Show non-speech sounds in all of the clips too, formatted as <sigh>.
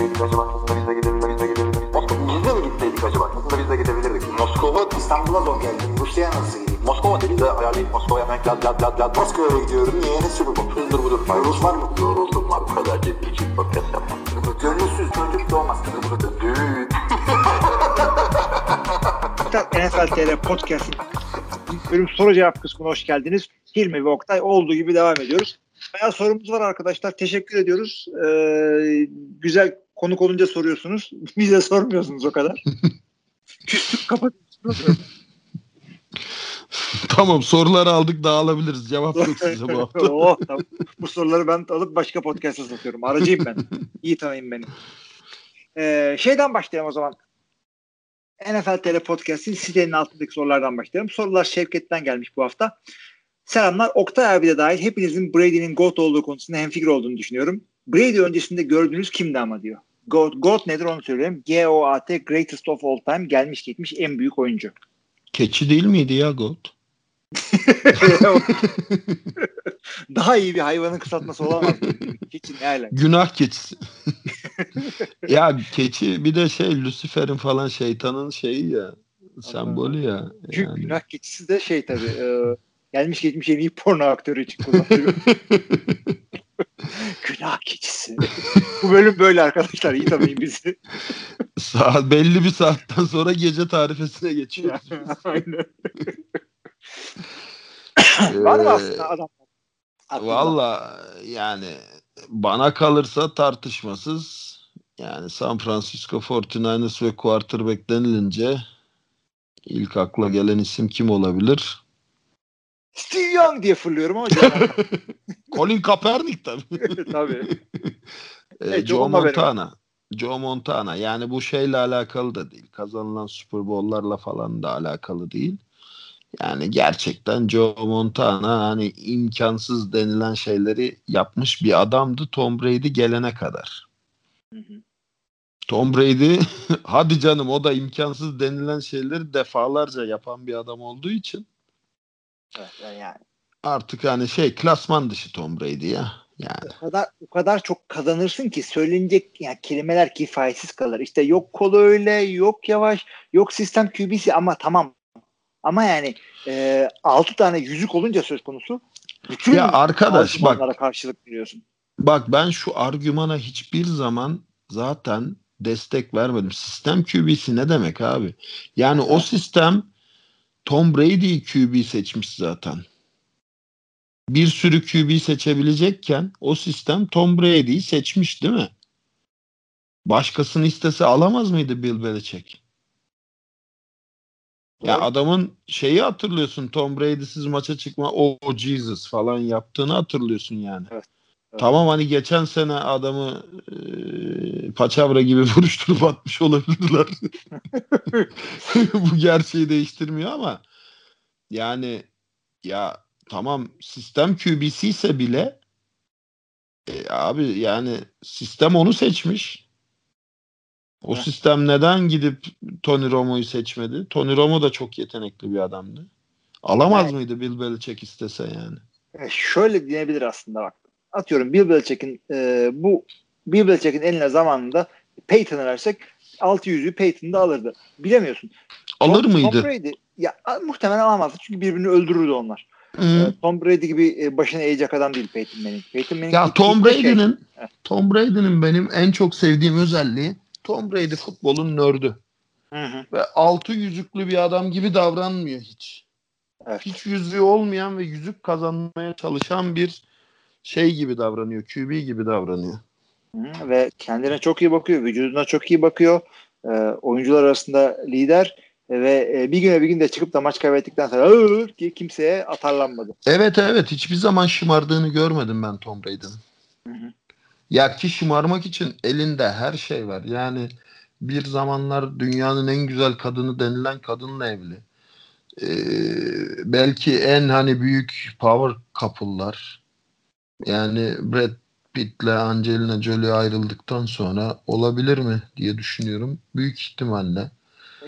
gitseydik acaba? Aslında biz de gidebilirdik. Biz de mi gitseydik acaba? Aslında biz de gidebilirdik. Moskova İstanbul'a zor geldim. Rusya'ya nasıl gideyim? Moskova dedi de ayarlayıp Moskova'ya hemen lad lad lad lad. Moskova'ya gidiyorum. Niye? Ne sürü bu? Hızdır budur. Rus var mı? Yoruldum var. Bu kadar ciddi için podcast yapmam. Gönülsüz çocuk doğmaz. Düğün. NFL TR Podcast'ın bölüm soru cevap kısmına hoş geldiniz. Hilmi ve Oktay olduğu gibi devam ediyoruz. Bayağı sorumuz var arkadaşlar. Teşekkür ediyoruz. Ee, güzel konuk olunca soruyorsunuz. <laughs> Bize sormuyorsunuz o kadar. <laughs> Küstük kapatıyorsunuz. <laughs> tamam soruları aldık dağılabiliriz. Cevap yok size bu hafta. oh, tamam. Bu soruları ben alıp başka podcast'a satıyorum. Aracıyım ben. İyi tanıyın beni. Ee, şeyden başlayalım o zaman. NFL TR Podcast'in sitenin altındaki sorulardan başlayalım. Sorular Şevket'ten gelmiş bu hafta. Selamlar. Oktay abi de dahil hepinizin Brady'nin GOAT olduğu konusunda hemfikir olduğunu düşünüyorum. Brady öncesinde gördüğünüz kimdi ama diyor. GOAT, GOAT nedir onu söyleyeyim. G-O-A-T Greatest of All Time gelmiş gitmiş en büyük oyuncu. Keçi değil miydi ya Goat? <laughs> Daha iyi bir hayvanın kısaltması olamaz. Keçi ne alaka? Günah keçisi. <laughs> ya keçi bir de şey Lucifer'in falan şeytanın şeyi ya. Sembolü ya. Yani. Günah keçisi de şey tabii. E, gelmiş geçmiş en iyi porno aktörü için kullanılıyor. <laughs> <laughs> Günah keçisi. <laughs> Bu bölüm böyle arkadaşlar. İyi tanıyın bizi. <laughs> Saat belli bir saatten sonra gece tarifesine geçiyoruz. Aynen. Var mı aslında adam? Valla yani bana kalırsa tartışmasız yani San Francisco 49ers ve quarterback denilince ilk akla gelen isim kim olabilir? Steve Young diye fırlıyorum ama <laughs> Colin Kaepernick tabii. <laughs> tabii. <laughs> ee, Joe Montana. Joe Montana. Yani bu şeyle alakalı da değil. Kazanılan Super Bowl'larla falan da alakalı değil. Yani gerçekten Joe Montana hani imkansız denilen şeyleri yapmış bir adamdı Tom Brady gelene kadar. Hı hı. Tom Brady hadi canım o da imkansız denilen şeyleri defalarca yapan bir adam olduğu için evet, yani. artık hani şey klasman dışı Tom Brady ya. Yani. O kadar o kadar çok kazanırsın ki söylenecek yani kelimeler kifayetsiz kalır. İşte yok kolu öyle, yok yavaş, yok sistem QB'si ama tamam ama yani e, 6 tane yüzük olunca söz konusu bütün ya arkadaş bak karşılık veriyorsun. Bak ben şu argümana hiçbir zaman zaten destek vermedim. Sistem QB'si ne demek abi? Yani evet. o sistem Tom Brady'yi QB seçmiş zaten. Bir sürü QB seçebilecekken o sistem Tom Brady'yi seçmiş değil mi? Başkasını istese alamaz mıydı Bill Belichick? Ya evet. adamın şeyi hatırlıyorsun Tom Brady'siz maça çıkma o oh, Jesus falan yaptığını hatırlıyorsun yani. Evet. Evet. Tamam hani geçen sene adamı e, paçavra gibi <laughs> vuruşturup atmış olabilirler. <laughs> Bu gerçeği değiştirmiyor ama yani ya tamam sistem QB'si ise bile e, abi yani sistem onu seçmiş. O evet. sistem neden gidip Tony Romo'yu seçmedi? Tony Romo da çok yetenekli bir adamdı. Alamaz evet. mıydı Bill Belichick istese yani? E şöyle diyebilir aslında bak. Atıyorum Bill Belichick'in e, bu Bill Belichick'in eline zamanında Peyton'a versek 600'ü Peyton'da alırdı. Bilemiyorsun. Alır Tom, mıydı? Tom Brady ya muhtemelen alamazdı çünkü birbirini öldürürdü onlar. Hmm. Tom Brady gibi başına eğecek adam değil Peyton Manning. Peyton Manning ya Tom Brady'nin şey. Tom Brady'nin benim en çok sevdiğim özelliği Tom Brady futbolun nördü. Hı hı. Ve altı yüzüklü bir adam gibi davranmıyor hiç. Evet. Hiç yüzüğü olmayan ve yüzük kazanmaya çalışan bir şey gibi davranıyor. QB gibi davranıyor. Ve kendine çok iyi bakıyor. Vücuduna çok iyi bakıyor. E, oyuncular arasında lider ve e, bir güne bir gün de çıkıp da maç kaybettikten sonra ki kimseye atarlanmadı. Evet evet hiçbir zaman şımardığını görmedim ben Tom Brady'nin. Ya ki şımarmak için elinde her şey var. Yani bir zamanlar dünyanın en güzel kadını denilen kadınla evli. Ee, belki en hani büyük power couple'lar. Yani Brad Pitt'le Angelina Jolie ayrıldıktan sonra olabilir mi diye düşünüyorum. Büyük ihtimalle.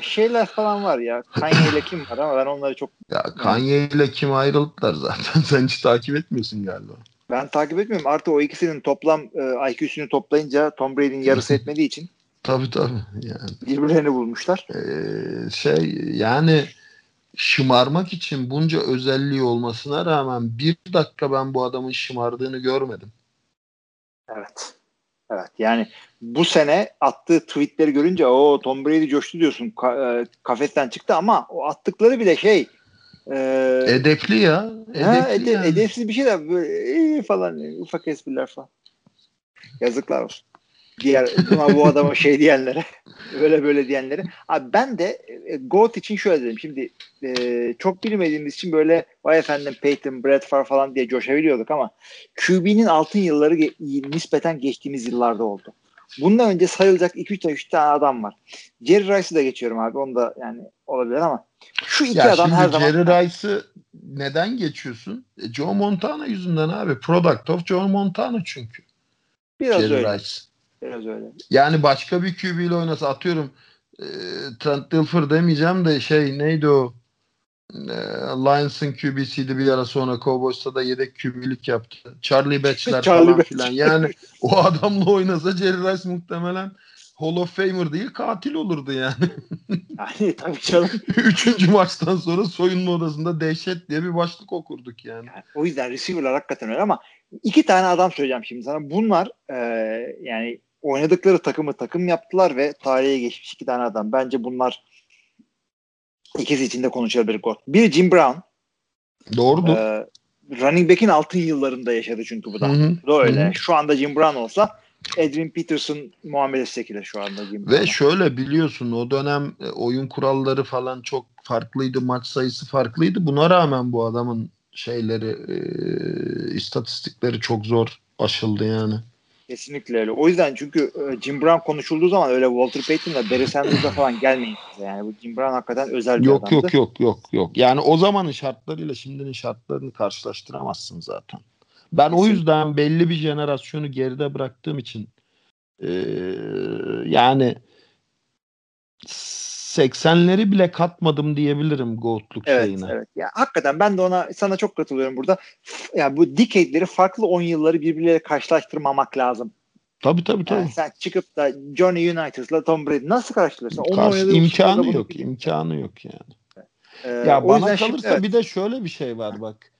Şeyler falan var ya. Kanye ile kim var ama ben onları çok... Ya Kanye ile kim ayrıldılar zaten. <laughs> Sen hiç takip etmiyorsun galiba. Ben takip etmiyorum. Artı o ikisinin toplam e, IQ'sunu toplayınca Tom Brady'nin yarısı <laughs> etmediği için Tabii tabii. Yani, birbirlerini bulmuşlar. Ee, şey yani şımarmak için bunca özelliği olmasına rağmen bir dakika ben bu adamın şımardığını görmedim. Evet. Evet yani bu sene attığı tweetleri görünce o Tom Brady coştu diyorsun ka- e, kafesten çıktı ama o attıkları bile şey e, Edepli ya. Edepli ha, ede- yani. edepsiz bir şey de böyle "Ee" falan ufak espriler falan. Yazıklar olsun. Diğer bu adama şey diyenlere <laughs> böyle böyle diyenlere. Abi ben de e, GOAT için şöyle dedim. Şimdi e, çok bilmediğimiz için böyle vay efendim Peyton, Brett Favre falan diye coşabiliyorduk ama QB'nin altın yılları ge- nispeten geçtiğimiz yıllarda oldu. Bundan önce sayılacak 2-3 tane adam var. Jerry Rice'ı da geçiyorum abi. Onu da yani olabilir ama şu iki Ya adam her zaman Jerry Rice'ı neden geçiyorsun? E, Joe Montana yüzünden abi. Product of Joe Montana çünkü. biraz Jerry öyle. Rice. Biraz öyle. Yani başka bir QB ile oynasa atıyorum e, Trent Dilfer demeyeceğim de şey neydi o e, Lions'ın QB'siydi bir ara sonra Cowboys'ta da yedek QB'lik yaptı. Charlie Batch'ler Charlie falan Batch. filan. Yani o adamla oynasa Jerry Rice muhtemelen Hall of Famer değil katil olurdu yani. Yani tabii canım. <laughs> Üçüncü maçtan sonra soyunma odasında dehşet diye bir başlık okurduk yani. Yani o yüzden receiver'lar hakikaten öyle ama iki tane adam söyleyeceğim şimdi sana. Bunlar e, yani oynadıkları takımı takım yaptılar ve tarihe geçmiş iki tane adam. Bence bunlar ikisi için de konuşulabilir. gol. Biri Jim Brown. Doğrudur. E, running back'in altın yıllarında yaşadı çünkü bu da. Hı hı. Da öyle. Hı hı. Şu anda Jim Brown olsa Edwin Peterson muamelesi çekilir şu anda Jim Brown'a. Ve şöyle biliyorsun o dönem e, oyun kuralları falan çok farklıydı. Maç sayısı farklıydı. Buna rağmen bu adamın şeyleri e, istatistikleri çok zor aşıldı yani. Kesinlikle öyle. O yüzden çünkü e, Jim Brown konuşulduğu zaman öyle Walter Payton'la Barry Sanders'la falan gelmeyin size. Yani bu Jim Brown hakikaten özel bir Yok adamdı. yok yok yok yok. Yani o zamanın şartlarıyla şimdinin şartlarını karşılaştıramazsın zaten. Ben o Kesin. yüzden belli bir jenerasyonu geride bıraktığım için e, yani 80'leri bile katmadım diyebilirim GOAT'luk Evet, şeyine. evet. Ya hakikaten ben de ona sana çok katılıyorum burada. F- Ya bu decade'leri farklı 10 yılları birbirleriyle karşılaştırmamak lazım. Tabii tabii tabii. Yani sen çıkıp da Johnny United'la Tom Brady nasıl karşılaştırsın? Karşı, imkanı yok. bunu- imkanı yok yani. Ee, Ya bana kalırsa şimdi- evet. bir de şöyle bir şey var bak.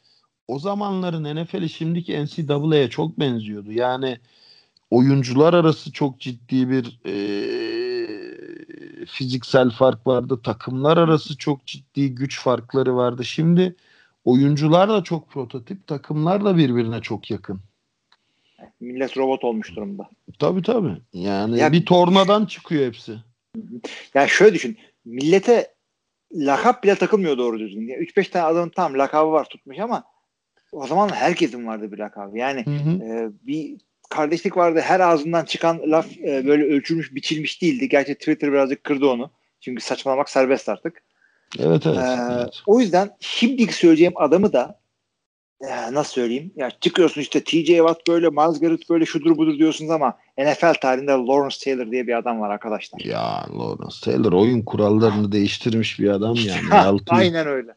O zamanların NFL'i şimdiki NCAA'ye çok benziyordu. Yani oyuncular arası çok ciddi bir eee, fiziksel fark vardı. Takımlar arası çok ciddi güç farkları vardı. Şimdi oyuncular da çok prototip, takımlar da birbirine çok yakın. millet robot olmuş durumda. Tabii tabii. Yani Ya- bir tornadan çıkıyor hepsi. <laughs> Ya şöyle düşün. Millete lakap bile takılmıyor doğru düzgün. Yani 3-5 tane adamın tam lakabı var tutmuş ama o zaman herkesin vardı bir lakabı. Yani Hı hı. e, bir kardeşlik vardı. Her ağzından çıkan laf e, böyle ölçülmüş, biçilmiş değildi. Gerçi Twitter birazcık kırdı onu. Çünkü saçmalamak serbest artık. Evet evet. Ee, evet. O yüzden şimdiki söyleyeceğim adamı da e, nasıl söyleyeyim? Ya çıkıyorsun işte TJ Watt böyle, Miles Garrett böyle şudur budur diyorsunuz ama NFL tarihinde Lawrence Taylor diye bir adam var arkadaşlar. Ya Lawrence Taylor oyun kurallarını değiştirmiş bir adam yani. <laughs> Aynen öyle.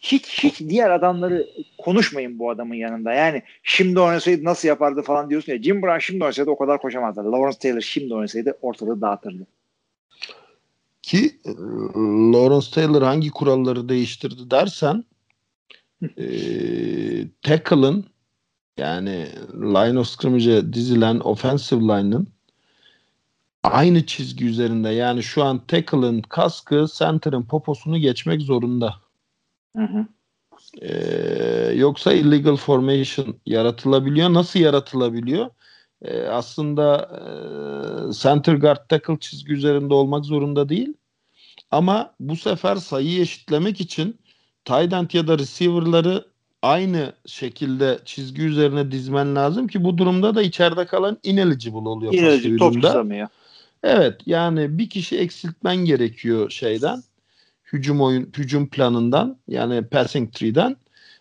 Hiç hiç diğer adamları konuşmayın bu adamın yanında. Yani şimdi oynasaydı nasıl yapardı falan diyorsun ya. Jim Brown şimdi oynasaydı o kadar koşamazdı. Lawrence Taylor şimdi oynasaydı ortalığı dağıtırdı. Ki e, Lawrence Taylor hangi kuralları değiştirdi dersen e, tackle'ın yani line of scrimmage'e dizilen offensive line'ın aynı çizgi üzerinde yani şu an tackle'ın kaskı center'ın poposunu geçmek zorunda. Hı hı. Ee, yoksa illegal formation yaratılabiliyor. Nasıl yaratılabiliyor? Ee, aslında e, center guard tackle çizgi üzerinde olmak zorunda değil. Ama bu sefer sayıyı eşitlemek için tight end ya da receiver'ları aynı şekilde çizgi üzerine dizmen lazım ki bu durumda da içeride kalan ineligible oluyor. De top tutamıyor. Evet yani bir kişi eksiltmen gerekiyor şeyden hücum oyun hücum planından yani passing tree'den.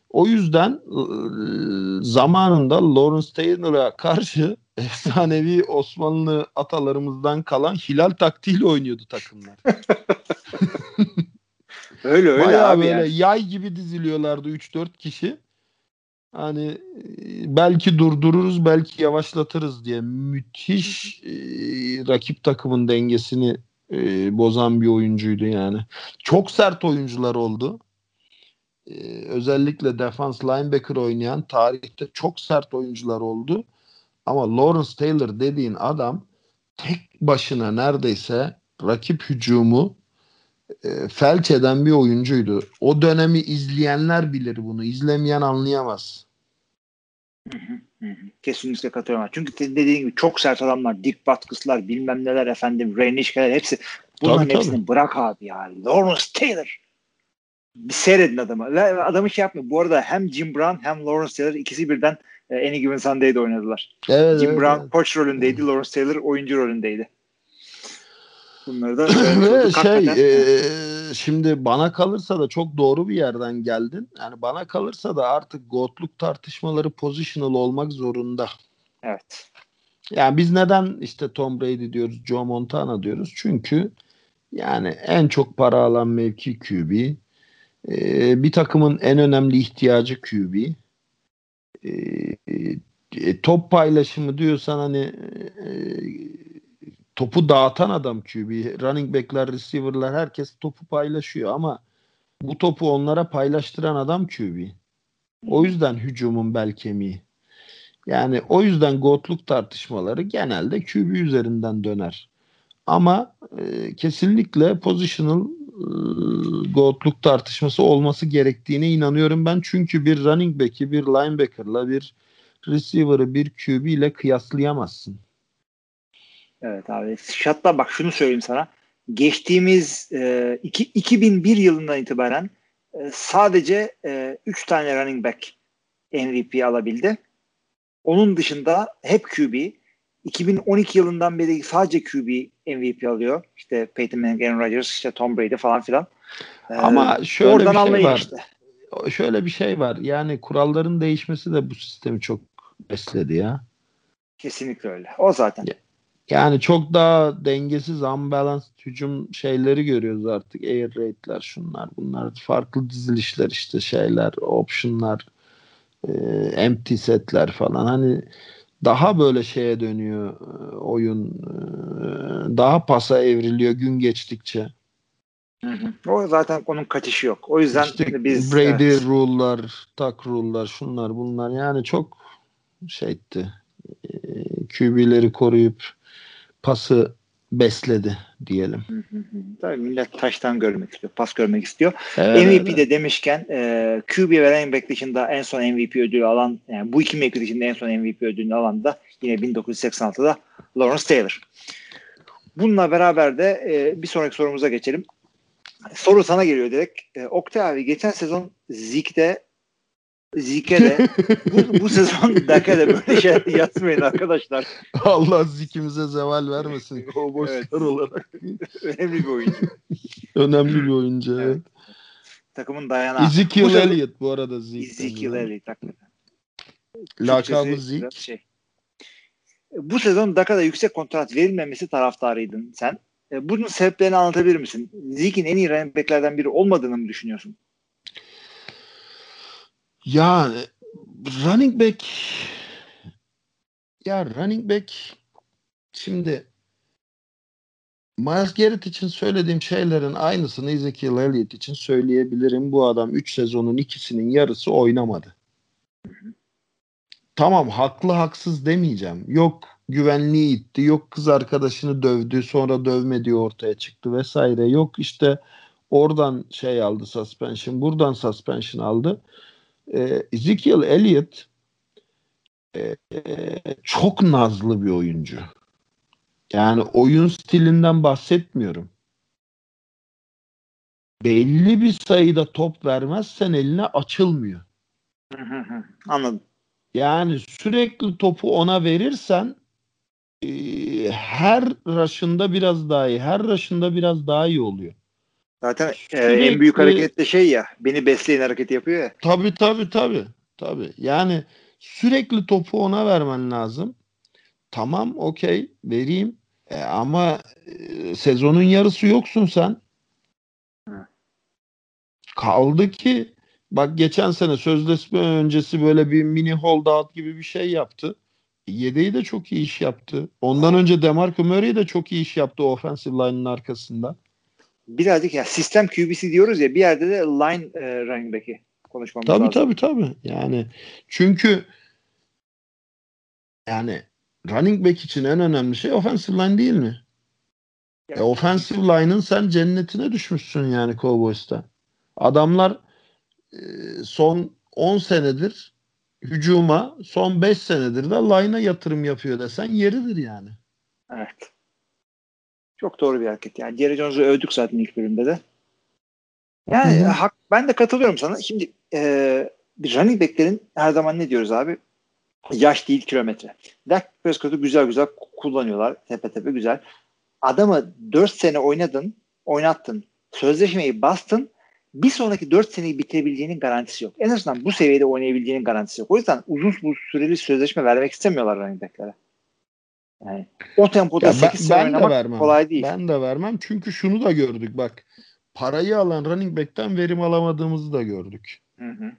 O yüzden ıı, zamanında Lawrence Taylor'a karşı <laughs> efsanevi Osmanlı atalarımızdan kalan hilal taktiğiyle oynuyordu takımlar. <laughs> Öyle öyle Bayağı abi böyle yani. yay gibi diziliyorlardı 3-4 kişi. Hani e, belki durdururuz, belki yavaşlatırız diye müthiş e, rakip takımın dengesini e, bozan bir oyuncuydu yani. Çok sert oyuncular oldu. E, özellikle defans linebacker oynayan tarihte çok sert oyuncular oldu. Ama Lawrence Taylor dediğin adam tek başına neredeyse rakip hücumu e, felç eden bir oyuncuydu. O dönemi izleyenler bilir bunu. İzlemeyen anlayamaz. Kesinlikle katılıyorum. Çünkü dediğin gibi çok sert adamlar. Dick Butkus'lar bilmem neler efendim. Ray Nishke'ler hepsi. Bunların tabii, hepsini tabii. bırak abi ya. Lawrence Taylor. Bir seyredin adamı. Ve adamı şey yapmıyor. Bu arada hem Jim Brown hem Lawrence Taylor ikisi birden e, Any Given Sunday'de oynadılar. Evet, Jim evet, Brown evet. koç rolündeydi. Lawrence Taylor oyuncu rolündeydi. Bunları da <laughs> Ve şey e, şimdi bana kalırsa da çok doğru bir yerden geldin. Yani bana kalırsa da artık gotluk tartışmaları positional olmak zorunda. Evet. Yani biz neden işte Tom Brady diyoruz, Joe Montana diyoruz? Çünkü yani en çok para alan mevki QB. Ee, bir takımın en önemli ihtiyacı QB. Ee, e, top paylaşımı diyorsan hani e, topu dağıtan adam QB. Running back'ler, receiver'lar herkes topu paylaşıyor ama bu topu onlara paylaştıran adam QB. O yüzden hücumun bel kemiği. Yani o yüzden gotluk tartışmaları genelde QB üzerinden döner. Ama e, kesinlikle positional e, gotluk tartışması olması gerektiğine inanıyorum ben. Çünkü bir running back'i bir linebacker'la bir receiver'ı bir QB ile kıyaslayamazsın. Evet abi. Hatta bak şunu söyleyeyim sana. Geçtiğimiz e, iki, 2001 yılından itibaren e, sadece 3 e, tane running back MVP alabildi. Onun dışında hep QB. 2012 yılından beri sadece QB MVP alıyor. İşte Peyton Manning, Aaron Rodgers, işte Tom Brady falan filan. Ee, Ama şöyle oradan bir şey var. Işte. Şöyle bir şey var. Yani kuralların değişmesi de bu sistemi çok besledi ya. Kesinlikle öyle. O zaten. Ya, yani çok daha dengesiz, unbalanced hücum şeyleri görüyoruz artık. Air raid'ler, şunlar bunlar. Farklı dizilişler işte şeyler, option'lar, e, empty setler falan. Hani daha böyle şeye dönüyor e, oyun. E, daha pasa evriliyor gün geçtikçe. Hı hı. O zaten onun kaçışı yok. O yüzden işte biz Brady evet. rule'lar, tak rule'lar, şunlar bunlar yani çok şeydi. E, QB'leri koruyup pası besledi diyelim. Tabii millet taştan görmek istiyor, pas görmek istiyor. Evet, MVP evet. de demişken e, QB ve running back dışında en son MVP ödülü alan, yani bu iki mevki dışında en son MVP ödülünü alan da yine 1986'da Lawrence Taylor. Bununla beraber de e, bir sonraki sorumuza geçelim. Soru sana geliyor direkt. E, Oktay abi geçen sezon Zeke'de Zike de <laughs> bu, bu sezon Dake de böyle şeyler yazmayın arkadaşlar. Allah zikimize zeval vermesin. Kovboşlar evet. olarak. Önemli bir oyuncu. Önemli bir oyuncu evet. Takımın dayanağı. Ezekiel Elliott bu arada Zeke. Ezekiel Elliott hakikaten. Lakabı Zeke. Şey. Bu sezon Daka'da yüksek kontrat verilmemesi taraftarıydın sen. E, bunun sebeplerini anlatabilir misin? Zeke'in en iyi running backlerden biri olmadığını mı düşünüyorsun? Ya running back ya running back şimdi Miles Garrett için söylediğim şeylerin aynısını Ezekiel Elliott için söyleyebilirim. Bu adam 3 sezonun ikisinin yarısı oynamadı. Tamam haklı haksız demeyeceğim. Yok güvenliği itti, yok kız arkadaşını dövdü, sonra dövmediği ortaya çıktı vesaire. Yok işte oradan şey aldı suspension, buradan suspension aldı e, Ezekiel Elliott e, çok nazlı bir oyuncu. Yani oyun stilinden bahsetmiyorum. Belli bir sayıda top vermezsen eline açılmıyor. <laughs> Anladım. Yani sürekli topu ona verirsen e, her raşında biraz daha iyi, her raşında biraz daha iyi oluyor. Zaten Sürekli, en büyük hareket de şey ya beni besleyin hareketi yapıyor ya. Tabii tabii tabii. tabii. Yani sürekli topu ona vermen lazım. Tamam okey vereyim e, ama e, sezonun yarısı yoksun sen. Hı. Kaldı ki Bak geçen sene sözleşme öncesi böyle bir mini holdout gibi bir şey yaptı. Yedeği de çok iyi iş yaptı. Ondan önce DeMarco Murray de çok iyi iş yaptı offensive line'ın arkasında. Birazcık ya sistem QB'si diyoruz ya bir yerde de line e, running back'i konuşmamız tabii, lazım. Tabii tabii Yani çünkü yani running back için en önemli şey offensive line değil mi? Yani, e, offensive line'ın sen cennetine düşmüşsün yani Cowboys'ta. Adamlar e, son 10 senedir hücuma son 5 senedir de line'a yatırım yapıyor desen yeridir yani. Evet. Çok doğru bir hareket. Yani Jerry Jones'u övdük zaten ilk bölümde de. Yani Hı-hı. hak, ben de katılıyorum sana. Şimdi e, running back'lerin her zaman ne diyoruz abi? Yaş değil kilometre. Dak Prescott'u güzel güzel kullanıyorlar. Tepe tepe güzel. Adamı 4 sene oynadın, oynattın. Sözleşmeyi bastın bir sonraki 4 seneyi bitirebileceğinin garantisi yok. En azından bu seviyede oynayabileceğinin garantisi yok. O yüzden uzun süreli sözleşme vermek istemiyorlar running back'lere. Yani o tempoda ya 8 sene oynamak vermem. kolay değil. Ben de vermem. Çünkü şunu da gördük bak. Parayı alan running back'ten verim alamadığımızı da gördük. Hı hı.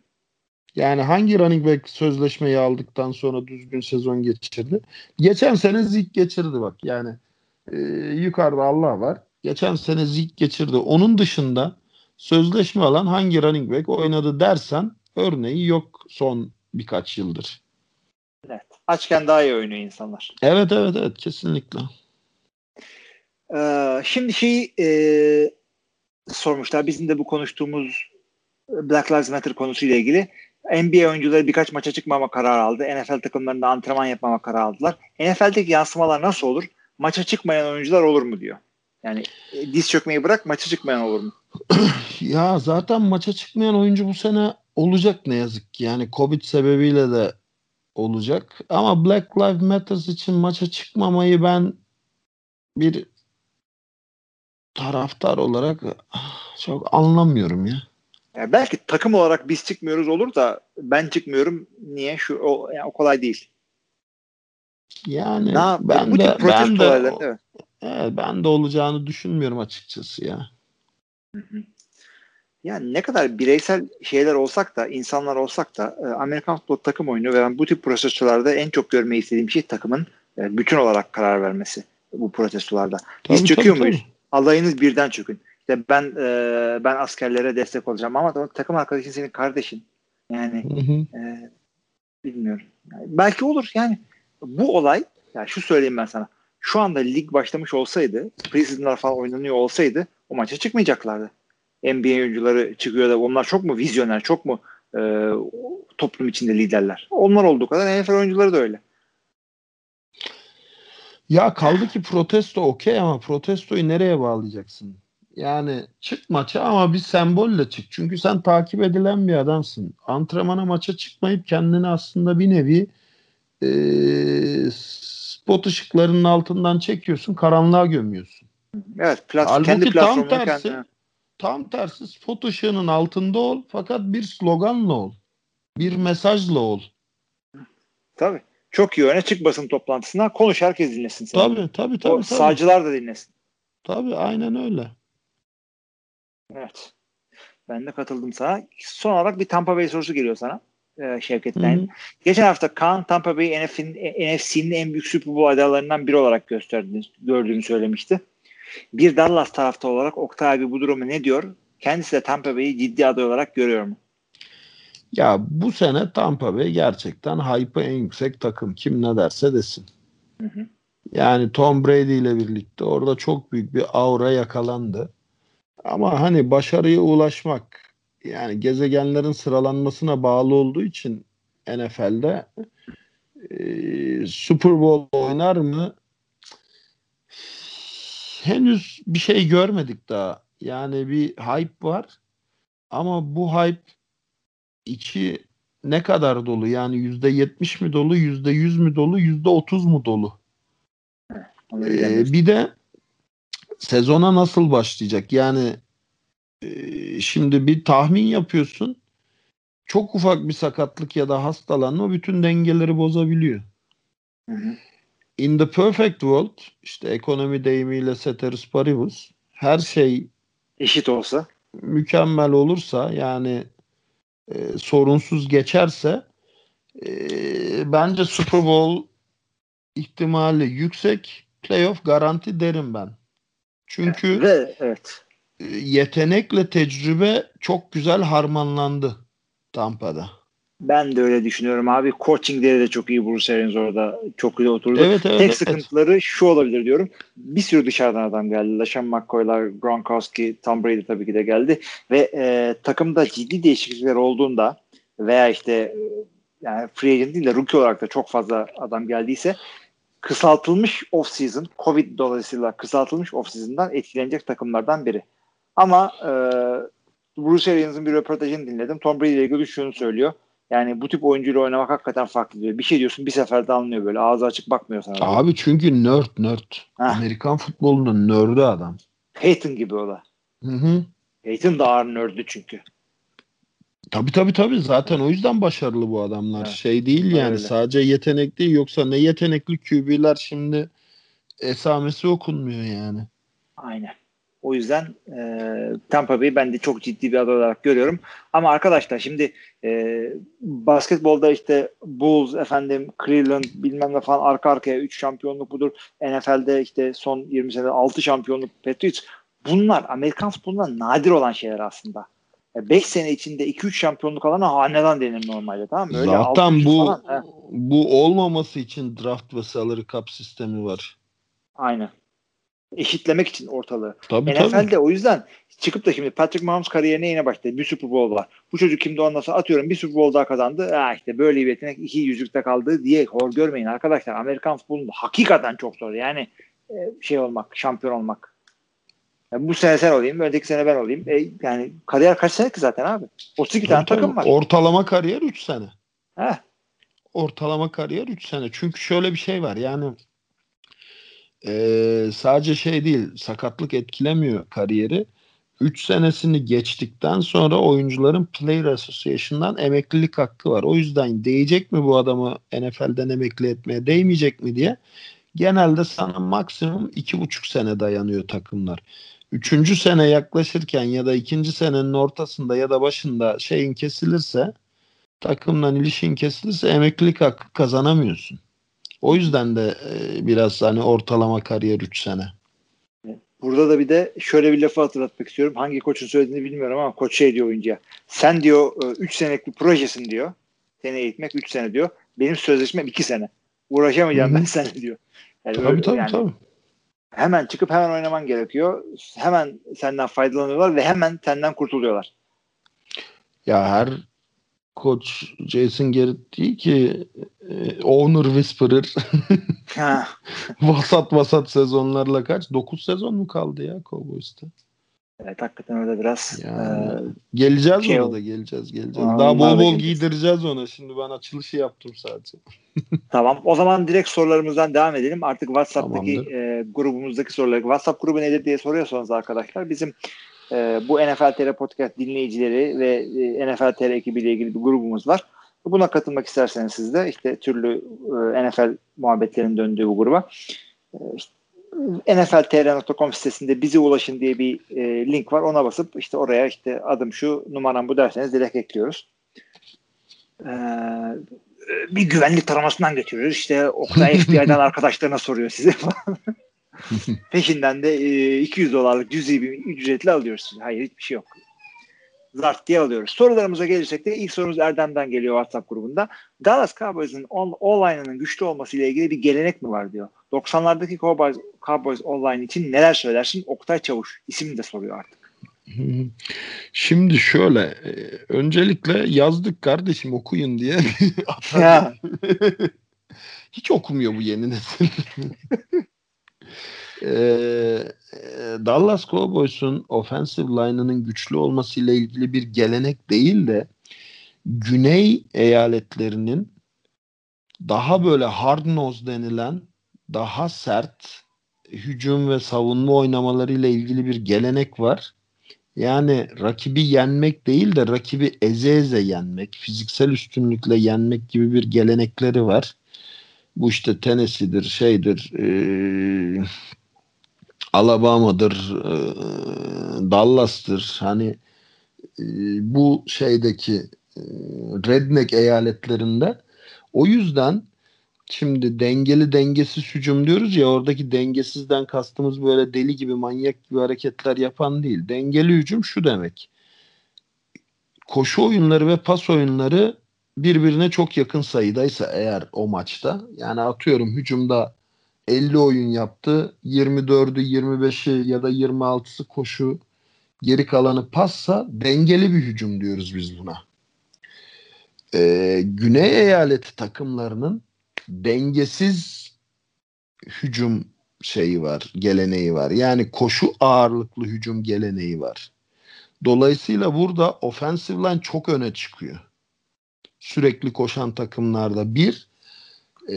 Yani hangi running back sözleşmeyi aldıktan sonra düzgün sezon geçirdi? Geçen sene Zik geçirdi bak. Yani e, yukarıda Allah var. Geçen sene Zik geçirdi. Onun dışında sözleşme alan hangi running back oynadı dersen örneği yok son birkaç yıldır. Evet. Açken daha iyi oynuyor insanlar. Evet evet evet kesinlikle. Ee, şimdi şey e, sormuşlar. Bizim de bu konuştuğumuz Black Lives Matter konusuyla ilgili NBA oyuncuları birkaç maça çıkmama kararı aldı. NFL takımlarında antrenman yapmama kararı aldılar. NFL'deki yansımalar nasıl olur? Maça çıkmayan oyuncular olur mu diyor. Yani e, diz çökmeyi bırak maça çıkmayan olur mu? <clears throat> ya zaten maça çıkmayan oyuncu bu sene olacak ne yazık ki. Yani Covid sebebiyle de olacak. Ama Black Lives Matter için maça çıkmamayı ben bir taraftar olarak çok anlamıyorum ya. Yani belki takım olarak biz çıkmıyoruz olur da ben çıkmıyorum. Niye? Şu o, yani o kolay değil. Yani ne, ben, bu de, ben de olaylar, Evet, ben de olacağını düşünmüyorum açıkçası ya. Yani ne kadar bireysel şeyler olsak da, insanlar olsak da e, Amerikan futbol takım oyunu ve ben bu tip protestolarda en çok görmeyi istediğim şey takımın e, bütün olarak karar vermesi bu protestolarda. Tabii, Biz çöküyor tabii, muyuz? Tabii. Alayınız birden çökün. İşte ben e, ben askerlere destek olacağım ama takım arkadaşın senin kardeşin. Yani hı hı. E, bilmiyorum. Yani belki olur yani. Bu olay yani şu söyleyeyim ben sana şu anda lig başlamış olsaydı, preseason'lar falan oynanıyor olsaydı o maça çıkmayacaklardı. NBA oyuncuları çıkıyor da onlar çok mu vizyoner, çok mu e, toplum içinde liderler? Onlar olduğu kadar NFL oyuncuları da öyle. Ya kaldı ki protesto okey ama protestoyu nereye bağlayacaksın? Yani çık maça ama bir sembolle çık. Çünkü sen takip edilen bir adamsın. Antrenmana maça çıkmayıp kendini aslında bir nevi e, spot ışıklarının altından çekiyorsun, karanlığa gömüyorsun. Evet, plat Halbuki kendi tam tersi, kendine. Tam tersi spot ışığının altında ol fakat bir sloganla ol. Bir mesajla ol. Tabii. Çok iyi öne çık basın toplantısına konuş herkes dinlesin seni. Tabii tabii tabii. O tabii. Sağcılar da dinlesin. Tabii aynen öyle. Evet. Ben de katıldım sana. Son olarak bir Tampa Bay sorusu geliyor sana e, Şevket'ten. Geçen hafta Kaan Tampa Bay NFC'nin en büyük Super Bowl adaylarından biri olarak gösterdiğini, gördüğünü söylemişti. Bir Dallas tarafta olarak Oktay abi bu durumu ne diyor? Kendisi de Tampa Bay'i ciddi aday olarak görüyor mu? Ya bu sene Tampa Bay gerçekten hype'ı en yüksek takım. Kim ne derse desin. Hı hı. Yani Tom Brady ile birlikte orada çok büyük bir aura yakalandı. Ama hani başarıya ulaşmak yani gezegenlerin sıralanmasına bağlı olduğu için NFL'de e, Super Bowl oynar mı? Henüz bir şey görmedik daha. Yani bir hype var. Ama bu hype içi ne kadar dolu? Yani yüzde yetmiş mi dolu, yüzde yüz mü dolu, yüzde otuz mu dolu? Ee, bir de sezona nasıl başlayacak? Yani şimdi bir tahmin yapıyorsun. Çok ufak bir sakatlık ya da hastalanma bütün dengeleri bozabiliyor. Hı hı. In the perfect world işte ekonomi deyimiyle ceteris paribus her şey eşit olsa mükemmel olursa yani e, sorunsuz geçerse e, bence Super Bowl ihtimali yüksek playoff garanti derim ben. Çünkü Ve evet. yetenekle tecrübe çok güzel harmanlandı Tampa'da. Ben de öyle düşünüyorum abi. Coachingleri de çok iyi Bruce Arians orada. Çok güzel oturdu. Evet evet. Tek evet. sıkıntıları şu olabilir diyorum. Bir sürü dışarıdan adam geldi. LaShawn McCoy'lar, Gronkowski, Tom Brady tabii ki de geldi. Ve e, takımda ciddi değişiklikler olduğunda veya işte e, yani free agent değil de rookie olarak da çok fazla adam geldiyse kısaltılmış off-season, Covid dolayısıyla kısaltılmış off-season'dan etkilenecek takımlardan biri. Ama e, Bruce Arians'ın bir röportajını dinledim. Tom Brady ile ilgili şunu söylüyor. Yani bu tip oyuncuyla oynamak hakikaten farklı diyor. Bir şey diyorsun bir seferde anlıyor böyle. Ağzı açık bakmıyor sana. Abi çünkü nerd nerd. Heh. Amerikan futbolunun nördü adam. Peyton gibi o da. Hı hı. Peyton da ağır nördü çünkü. Tabii tabii tabii zaten o yüzden başarılı bu adamlar. Evet. Şey değil yani Öyle. sadece yetenek değil yoksa ne yetenekli QB'ler şimdi esamesi okunmuyor yani. Aynen. O yüzden e, Tampa Bay'i ben de çok ciddi bir aday olarak görüyorum. Ama arkadaşlar şimdi e, basketbolda işte Bulls, efendim Cleveland bilmem ne falan arka arkaya 3 şampiyonluk budur. NFL'de işte son 20 senede 6 şampiyonluk Patriots. Bunlar Amerikan futbolunda nadir olan şeyler aslında. 5 sene içinde 2-3 şampiyonluk alana hanedan denir normalde tamam mı? Öyle Zaten bu falan, he. bu olmaması için draft ve salary cap sistemi var. Aynen. Eşitlemek için ortalığı. Tabii tabii. NFL'de o yüzden çıkıp da şimdi Patrick Mahomes kariyerine yine başladı. Bir Super Bowl var. Bu çocuk kimdi ondan sonra atıyorum bir Super Bowl daha kazandı. Ha işte böyle bir yetenek iki yüzükte kaldı diye hor görmeyin arkadaşlar. Amerikan futbolunda hakikaten çok zor. Yani e, şey olmak, şampiyon olmak. Yani bu sene sen olayım, önceki sene ben olayım. E, yani kariyer kaç sene ki zaten abi? 32 tane Tabii, takım var. tabii. Ortalama kariyer 3 sene. Heh, Ortalama kariyer 3 sene. Çünkü şöyle bir şey var yani eee, sadece şey değil sakatlık etkilemiyor kariyeri. 3 senesini geçtikten sonra oyuncuların Player Association'dan emeklilik hakkı var. O yüzden değecek mi bu adamı NFL'den emekli etmeye değmeyecek mi diye genelde sana maksimum 2,5 sene dayanıyor takımlar. Üçüncü sene yaklaşırken ya da ikinci senenin ortasında ya da başında şeyin kesilirse takımdan ilişkin kesilirse emeklilik hakkı kazanamıyorsun. O yüzden de e, biraz hani ortalama kariyer 3 sene. Burada da bir de şöyle bir lafı hatırlatmak istiyorum. Hangi koçun söylediğini bilmiyorum ama koç şey diyor oyuncuya. Sen diyor 3 senelik bir projesin diyor. Seni eğitmek 3 sene diyor. Benim sözleşmem 2 sene. Uğraşamayacağım Hı hı. ben seninle diyor. Yani Tabii öyle- tabii yani tabii. Hemen çıkıp hemen oynaman gerekiyor. Hemen senden faydalanıyorlar ve hemen senden kurtuluyorlar. Ya her koç Jason Garrett değil ki e, owner whisperer <laughs> vasat vasat sezonlarla kaç? 9 sezon mu kaldı ya Cowboys'ta? evet hakikaten öyle biraz. Yani e, geleceğiz şey ona oldu. da geleceğiz geleceğiz. Aa, Daha bol bol giydireceğiz ona. Şimdi ben açılışı yaptım sadece. <laughs> Tamam. O zaman direkt sorularımızdan devam edelim. Artık WhatsApp'taki Tamamdır. e, grubumuzdaki soruları. WhatsApp grubu nedir diye soruyorsanız arkadaşlar bizim e, bu NFL TR Podcast dinleyicileri ve e, NFL TR ekibiyle ilgili bir grubumuz var. Buna katılmak isterseniz siz de işte türlü e, NFL muhabbetlerin döndüğü bu gruba e, işte, nfltr.com sitesinde bize ulaşın diye bir e, link var. Ona basıp işte oraya işte adım şu numaram bu derseniz direkt ekliyoruz. Ee, bir güvenlik taramasından geçiyoruz. İşte Oktay <laughs> FBI'den arkadaşlarına soruyor size falan. <laughs> <laughs> Peşinden de e, 200 dolarlık cüzi bir ücretle alıyoruz. Hayır hiçbir şey yok. Zart diye alıyoruz. Sorularımıza gelirsek de ilk sorumuz Erdem'den geliyor WhatsApp grubunda. Dallas Cowboys'ın on- all-line'ının güçlü olmasıyla ilgili bir gelenek mi var diyor. 90'lardaki Cowboys, Cowboys all-line için neler söylersin? Oktay Çavuş ismini de soruyor artık. <laughs> Şimdi şöyle e, öncelikle yazdık kardeşim okuyun diye. <laughs> Hiç okumuyor bu yeni nesil. Ee, e, Dallas Cowboys'un offensive line'ının güçlü olmasıyla ilgili bir gelenek değil de güney eyaletlerinin daha böyle hard nose denilen daha sert hücum ve savunma oynamalarıyla ilgili bir gelenek var. Yani rakibi yenmek değil de rakibi eze eze yenmek, fiziksel üstünlükle yenmek gibi bir gelenekleri var. Bu işte Tennessee'dir, şeydir, eee, Alabama'dır, eee, Dallas'tır. Hani eee, bu şeydeki redneck eyaletlerinde. O yüzden şimdi dengeli dengesiz hücum diyoruz ya oradaki dengesizden kastımız böyle deli gibi manyak gibi hareketler yapan değil. Dengeli hücum şu demek. Koşu oyunları ve pas oyunları birbirine çok yakın sayıdaysa eğer o maçta yani atıyorum hücumda 50 oyun yaptı. 24'ü 25'i ya da 26'sı koşu geri kalanı passa dengeli bir hücum diyoruz biz buna. Ee, Güney eyaleti takımlarının dengesiz hücum şeyi var, geleneği var. Yani koşu ağırlıklı hücum geleneği var. Dolayısıyla burada offensive line çok öne çıkıyor. Sürekli koşan takımlarda bir e,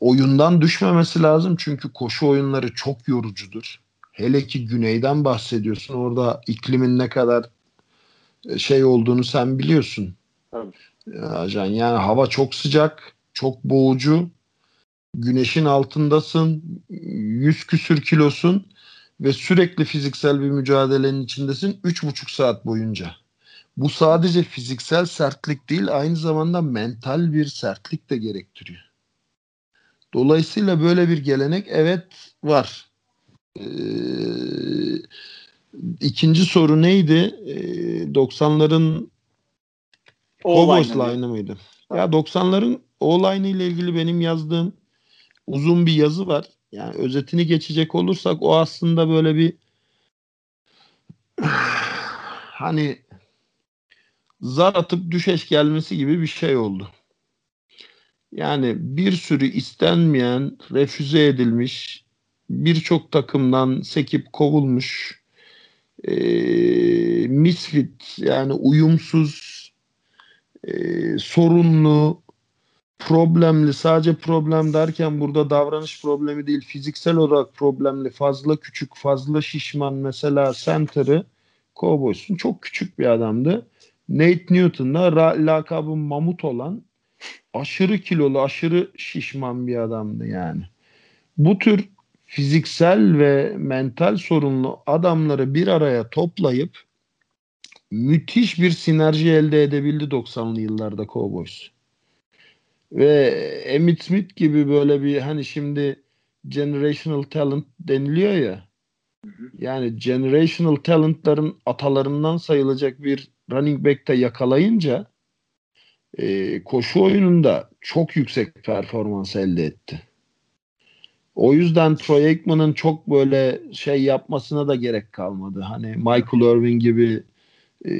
oyundan düşmemesi lazım çünkü koşu oyunları çok yorucudur. Hele ki güneyden bahsediyorsun. Orada iklimin ne kadar e, şey olduğunu sen biliyorsun. Tabii. Ajan yani hava çok sıcak, çok boğucu. Güneşin altındasın. Yüz küsür kilosun ve sürekli fiziksel bir mücadelenin içindesin üç buçuk saat boyunca. Bu sadece fiziksel sertlik değil aynı zamanda mental bir sertlik de gerektiriyor. Dolayısıyla böyle bir gelenek evet var. Ee, ikinci soru neydi? Ee, 90'ların Cowboys line'ı mıydı? Ya 90'ların o line ile ilgili benim yazdığım uzun bir yazı var. Yani özetini geçecek olursak o aslında böyle bir <sighs> hani zar atıp düşeş gelmesi gibi bir şey oldu. Yani bir sürü istenmeyen, refüze edilmiş, birçok takımdan sekip kovulmuş, e, misfit yani uyumsuz, e, sorunlu, problemli, sadece problem derken burada davranış problemi değil, fiziksel olarak problemli, fazla küçük, fazla şişman mesela center'ı Cowboys'un çok küçük bir adamdı. Nate Newton'da ra- lakabı mamut olan aşırı kilolu, aşırı şişman bir adamdı yani. Bu tür fiziksel ve mental sorunlu adamları bir araya toplayıp müthiş bir sinerji elde edebildi 90'lı yıllarda Cowboys. Ve Emmitt Smith gibi böyle bir hani şimdi generational talent deniliyor ya. Yani generational talentların atalarından sayılacak bir running back'te yakalayınca e, koşu oyununda çok yüksek performans elde etti. O yüzden Troy Aikman'ın çok böyle şey yapmasına da gerek kalmadı. Hani Michael Irvin gibi e.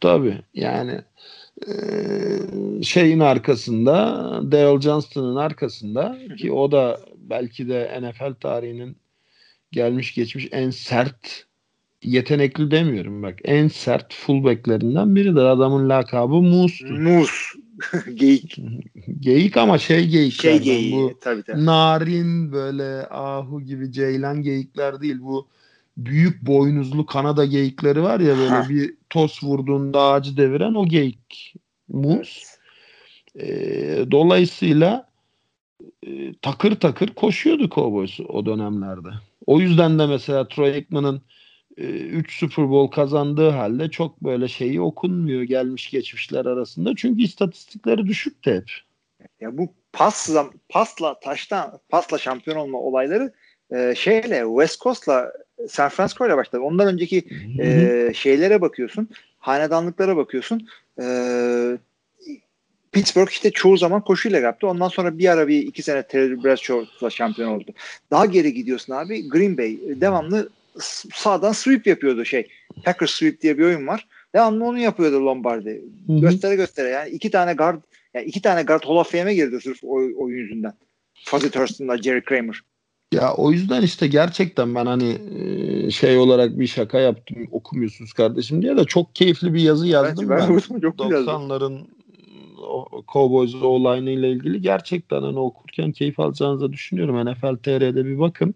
Tabii yani e, şeyin arkasında Dale Johnston'ın arkasında ki o da belki de NFL tarihinin gelmiş geçmiş en sert yetenekli demiyorum bak. En sert fullbacklerinden biridir. Adamın lakabı Moose'dur. Mus. <laughs> geyik. Geyik ama şey geyik. Şey geyiği. Bu tabii, tabii. Narin böyle ahu gibi ceylan geyikler değil. Bu büyük boynuzlu Kanada geyikleri var ya böyle ha. bir tos vurduğunda ağacı deviren o geyik. Mus. Evet. E, dolayısıyla e, takır takır koşuyordu Cowboys o dönemlerde. O yüzden de mesela Troy Aikman'ın 3 Super Bowl kazandığı halde çok böyle şeyi okunmuyor gelmiş geçmişler arasında. Çünkü istatistikleri düşük de hep. Ya bu pasla pasla taştan pasla şampiyon olma olayları e, şeyle West Coast'la San Francisco ile başladı. Ondan önceki e, şeylere bakıyorsun, hanedanlıklara bakıyorsun. E, Pittsburgh işte çoğu zaman koşuyla yaptı. Ondan sonra bir ara bir iki sene Terry Bradshaw'la şampiyon oldu. Daha geri gidiyorsun abi. Green Bay devamlı sağdan sweep yapıyordu şey. Packers sweep diye bir oyun var. Devamlı onu yapıyordu Lombardi. Hı-hı. Göstere göstere yani iki tane guard yani iki tane guard Hall of Fame'e girdi sırf o oyun yüzünden. Fuzzy Thurston'la Jerry Kramer. Ya o yüzden işte gerçekten ben hani şey olarak bir şaka yaptım okumuyorsunuz kardeşim diye de çok keyifli bir yazı yazdım ben. ben. 90'ların Cowboys olayını ile ilgili gerçekten hani okurken keyif alacağınızı düşünüyorum. NFL TR'de bir bakın.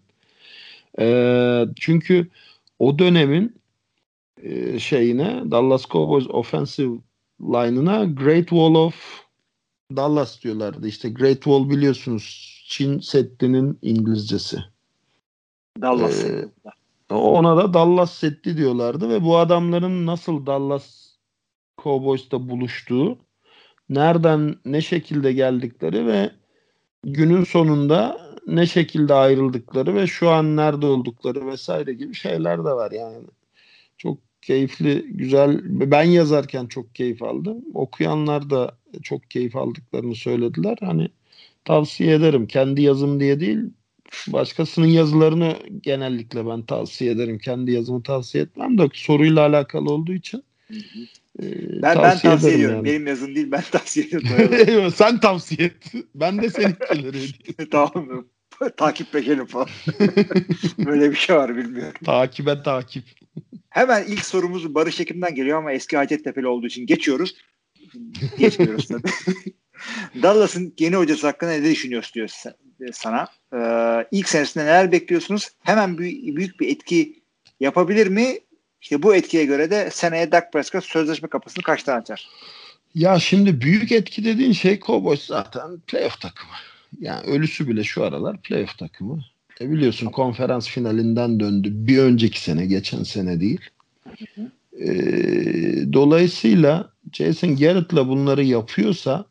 E, çünkü o dönemin e, şeyine Dallas Cowboys offensive line'ına Great Wall of Dallas diyorlardı. İşte Great Wall biliyorsunuz Çin Seddi'nin İngilizcesi. Dallas ee, Ona da Dallas Seddi diyorlardı ve bu adamların nasıl Dallas Cowboys'ta buluştuğu, nereden ne şekilde geldikleri ve günün sonunda ne şekilde ayrıldıkları ve şu an nerede oldukları vesaire gibi şeyler de var yani. Çok keyifli, güzel. Ben yazarken çok keyif aldım. Okuyanlar da çok keyif aldıklarını söylediler. Hani tavsiye ederim. Kendi yazım diye değil, başkasının yazılarını genellikle ben tavsiye ederim. Kendi yazımı tavsiye etmem de soruyla alakalı olduğu için. E, ben tavsiye, ben tavsiye ediyorum. Yani. Benim yazım değil ben tavsiye <laughs> ediyorum. Sen tavsiye et. Ben de seninkileri <laughs> tamam. <laughs> takip peşelim falan. <laughs> Böyle bir şey var bilmiyorum. Takibe takip. Hemen ilk sorumuz Barış Ekim'den geliyor ama eski Hacettepe'li olduğu için geçiyoruz. Geçmiyoruz tabii. <laughs> Dallas'ın yeni hocası hakkında ne düşünüyorsun diyor sana. Ee, ilk senesinde neler bekliyorsunuz? Hemen büyük, büyük bir etki yapabilir mi? İşte bu etkiye göre de seneye Dak Prescott sözleşme kapısını kaçtan açar? Ya şimdi büyük etki dediğin şey Cowboys zaten playoff takımı. Yani ölüsü bile şu aralar playoff takımı. E biliyorsun konferans finalinden döndü. Bir önceki sene, geçen sene değil. E, dolayısıyla Jason Garrett'la bunları yapıyorsa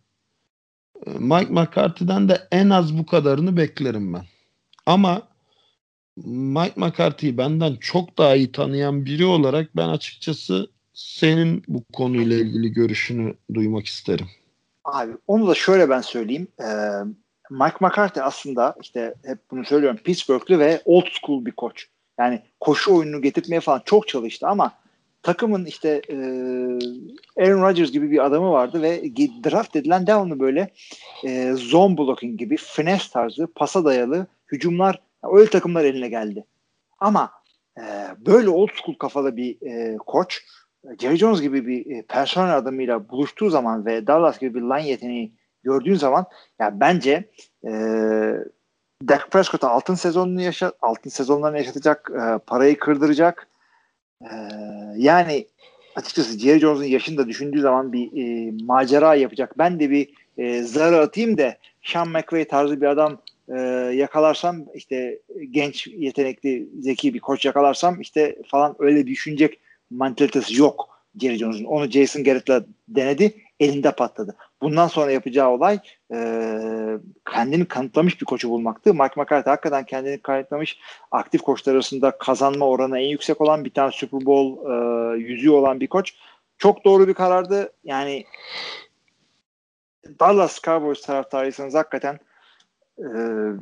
e, Mike McCarthy'den de en az bu kadarını beklerim ben. Ama Mike McCarthy'yi benden çok daha iyi tanıyan biri olarak ben açıkçası senin bu konuyla ilgili görüşünü duymak isterim. Abi onu da şöyle ben söyleyeyim. Ee, Mike McCarthy aslında işte hep bunu söylüyorum Pittsburgh'lü ve old school bir koç. Yani koşu oyununu getirmeye falan çok çalıştı ama takımın işte e, Aaron Rodgers gibi bir adamı vardı ve draft edilen devamlı böyle e, zone blocking gibi finesse tarzı pasa dayalı hücumlar öyle takımlar eline geldi. Ama e, böyle old school kafalı bir e, koç Jerry Jones gibi bir e, personel adamıyla buluştuğu zaman ve Dallas gibi bir line yeteneği gördüğün zaman ya bence e, Dak Prescott'a altın sezonunu yaşa altın sezonlarını yaşatacak, e, parayı kırdıracak. E, yani açıkçası Jerry Jones'un yaşını da düşündüğü zaman bir e, macera yapacak. Ben de bir e, zarı atayım da Sean McVay tarzı bir adam e, yakalarsam işte genç, yetenekli, zeki bir koç yakalarsam işte falan öyle düşünecek mantalitesi yok Jerry Jones'un. Onu Jason Garrett'la denedi elinde patladı. Bundan sonra yapacağı olay e, kendini kanıtlamış bir koçu bulmaktı. Mike McCarthy hakikaten kendini kanıtlamış aktif koçlar arasında kazanma oranı en yüksek olan bir tane Super Bowl e, yüzüğü olan bir koç. Çok doğru bir karardı. Yani Dallas Cowboys taraftarıysanız hakikaten e,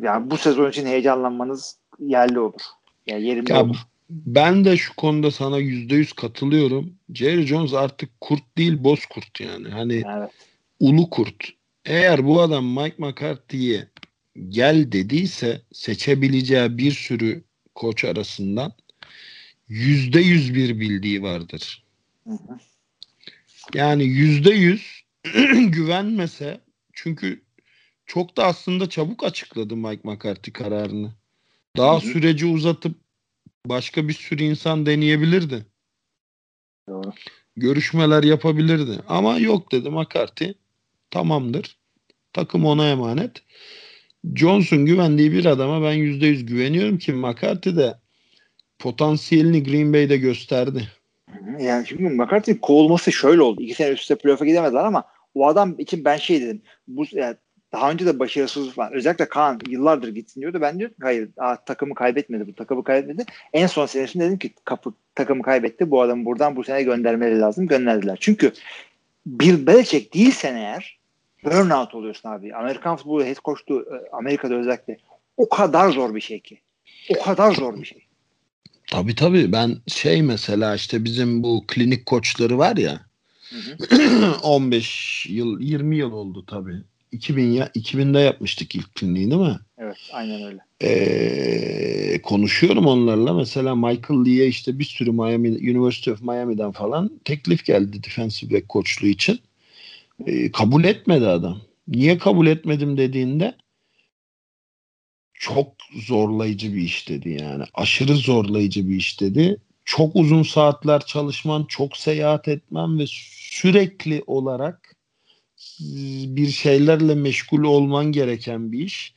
yani bu sezon için heyecanlanmanız yerli olur. Yani yerinde ya, olur. Ben de şu konuda sana yüzde yüz katılıyorum. Jerry Jones artık kurt değil boz kurt yani. Hani evet. ulu kurt. Eğer bu adam Mike McCarthy'ye gel dediyse seçebileceği bir sürü koç arasından yüzde yüz bir bildiği vardır. Yani yüzde yüz <clears throat> güvenmese çünkü çok da aslında çabuk açıkladı Mike McCarthy kararını. Daha hı hı. süreci uzatıp başka bir sürü insan deneyebilirdi. Doğru. Görüşmeler yapabilirdi. Ama yok dedi McCarthy. Tamamdır. Takım ona emanet. Johnson güvendiği bir adama ben %100 güveniyorum ki McCarthy de potansiyelini Green Bay'de gösterdi. Yani şimdi McCarthy'nin kovulması şöyle oldu. İki sene üstte playoff'a gidemediler ama o adam için ben şey dedim. Bu yani daha önce de başarısız falan. Özellikle Kaan yıllardır gitsin diyordu. Ben diyordum hayır aa, takımı kaybetmedi bu takımı kaybetmedi. En son senesinde dedim ki kapı, takımı kaybetti. Bu adamı buradan bu sene göndermeleri lazım. Gönderdiler. Çünkü Bill Belichick değilsen eğer burnout oluyorsun abi. Amerikan futbolu head coach'tu e, Amerika'da özellikle. O kadar zor bir şey ki. O kadar zor bir şey. Tabii tabii. Ben şey mesela işte bizim bu klinik koçları var ya hı hı. <clears throat> 15 yıl 20 yıl oldu tabii 2000 ya 2000'de yapmıştık ilk kliniği değil mi? Evet aynen öyle. Ee, konuşuyorum onlarla. Mesela Michael Lee'ye işte bir sürü Miami, University of Miami'den falan teklif geldi defensive back koçluğu için. Ee, kabul etmedi adam. Niye kabul etmedim dediğinde çok zorlayıcı bir iş dedi yani. Aşırı zorlayıcı bir iş dedi. Çok uzun saatler çalışman, çok seyahat etmem ve sürekli olarak bir şeylerle meşgul olman gereken bir iş.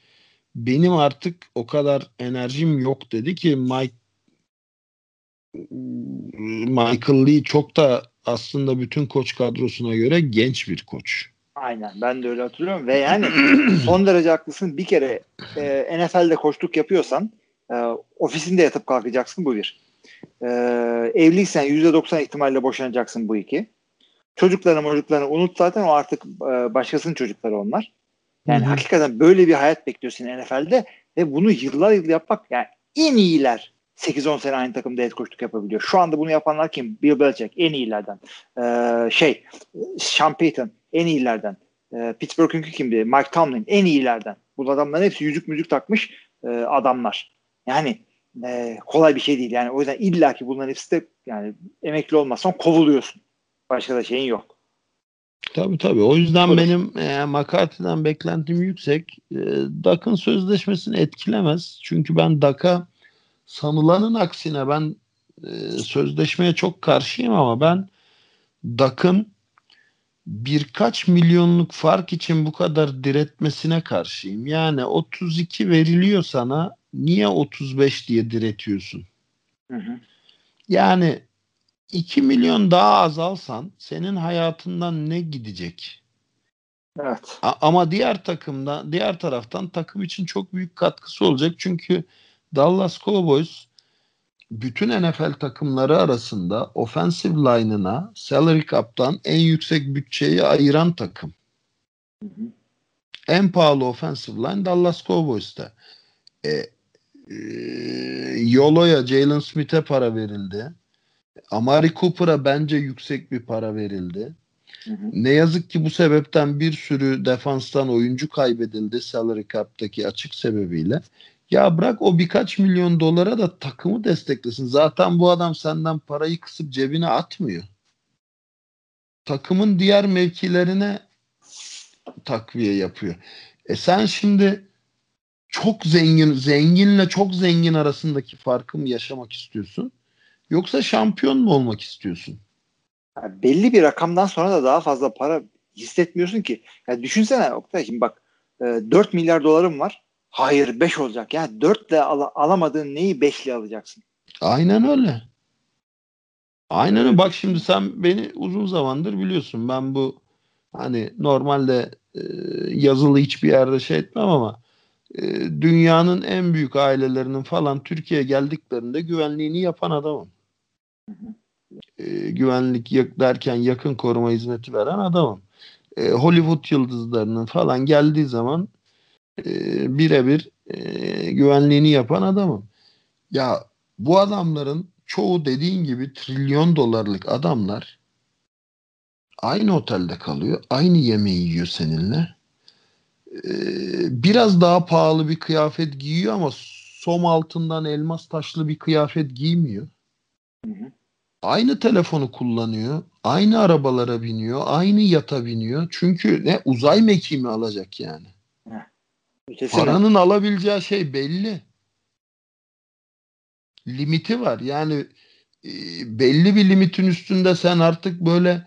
Benim artık o kadar enerjim yok dedi ki Mike Michael Lee çok da aslında bütün koç kadrosuna göre genç bir koç. Aynen ben de öyle hatırlıyorum ve yani <clears throat> son derece haklısın. Bir kere e, NFL'de koçluk yapıyorsan e, ofisinde yatıp kalkacaksın bu bir. E, evliysen %90 ihtimalle boşanacaksın bu iki. Çocuklarını çocuklarını unut zaten o artık e, başkasının çocukları onlar. Yani Hı-hı. hakikaten böyle bir hayat bekliyorsun NFL'de ve bunu yıllar yıl yapmak yani en iyiler 8-10 sene aynı takımda head coachluk yapabiliyor. Şu anda bunu yapanlar kim? Bill Belichick en iyilerden. Ee, şey Sean Payton en iyilerden. Ee, Pittsburgh'un kimdi? Mike Tomlin en iyilerden. Bu adamların hepsi yüzük müzik takmış e, adamlar. Yani e, kolay bir şey değil. Yani o yüzden illaki bunların hepsi de yani emekli olmazsan kovuluyorsun. Başka da şeyin yok. Tabii tabii. O yüzden Olur. benim e, McCarthy'den beklentim yüksek. E, Dak'ın sözleşmesini etkilemez. Çünkü ben Dak'a sanılanın aksine ben e, sözleşmeye çok karşıyım ama ben Dak'ın birkaç milyonluk fark için bu kadar diretmesine karşıyım. Yani 32 veriliyor sana niye 35 diye diretiyorsun? Hı hı. Yani 2 milyon daha azalsan senin hayatından ne gidecek? Evet. A- ama diğer takımda diğer taraftan takım için çok büyük katkısı olacak. Çünkü Dallas Cowboys bütün NFL takımları arasında offensive line'ına salary cap'tan en yüksek bütçeyi ayıran takım. Hı hı. En pahalı offensive line Dallas Cowboys'ta. E, e, Yolo'ya, Jalen Smith'e para verildi. Amari Cooper'a bence yüksek bir para verildi. Hı hı. Ne yazık ki bu sebepten bir sürü defanstan oyuncu kaybedildi salary cap'taki açık sebebiyle. Ya bırak o birkaç milyon dolara da takımı desteklesin. Zaten bu adam senden parayı kısıp cebine atmıyor. Takımın diğer mevkilerine takviye yapıyor. E sen şimdi çok zengin, zenginle çok zengin arasındaki farkı mı yaşamak istiyorsun? Yoksa şampiyon mu olmak istiyorsun? Yani belli bir rakamdan sonra da daha fazla para hissetmiyorsun ki. Ya düşünsene Oktay şimdi bak 4 e, milyar dolarım var. Hayır 5 olacak. Yani 4 ile al- alamadığın neyi 5 ile alacaksın? Aynen öyle. Aynen öyle. Bak şimdi sen beni uzun zamandır biliyorsun. Ben bu hani normalde e, yazılı hiçbir yerde şey etmem ama e, dünyanın en büyük ailelerinin falan Türkiye'ye geldiklerinde güvenliğini yapan adamım. E, güvenlik derken yakın koruma hizmeti veren adamım. E, Hollywood yıldızlarının falan geldiği zaman e, birebir e, güvenliğini yapan adamım. Ya bu adamların çoğu dediğin gibi trilyon dolarlık adamlar aynı otelde kalıyor. Aynı yemeği yiyor seninle. Ee, biraz daha pahalı bir kıyafet giyiyor ama som altından elmas taşlı bir kıyafet giymiyor. Hı hı. Aynı telefonu kullanıyor. Aynı arabalara biniyor. Aynı yata biniyor. Çünkü ne uzay mekiği alacak yani? Kesinlikle. Paranın alabileceği şey belli. Limiti var. Yani e, belli bir limitin üstünde sen artık böyle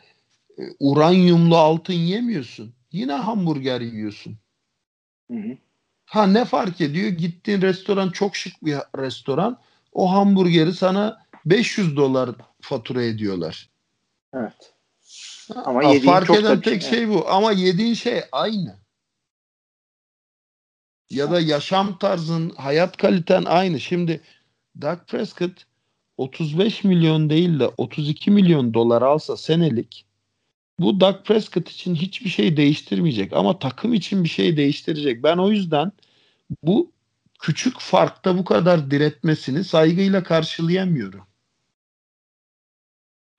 e, uranyumlu altın yemiyorsun. Yine hamburger yiyorsun. Hı hı. Ha ne fark ediyor? Gittiğin restoran çok şık bir restoran. O hamburgeri sana 500 dolar fatura ediyorlar. Evet. Ama ha, fark eden tek şey bu. Ama yediğin şey aynı ya da yaşam tarzın, hayat kaliten aynı. Şimdi Dak Prescott 35 milyon değil de 32 milyon dolar alsa senelik bu Dak Prescott için hiçbir şey değiştirmeyecek ama takım için bir şey değiştirecek. Ben o yüzden bu küçük farkta bu kadar diretmesini saygıyla karşılayamıyorum.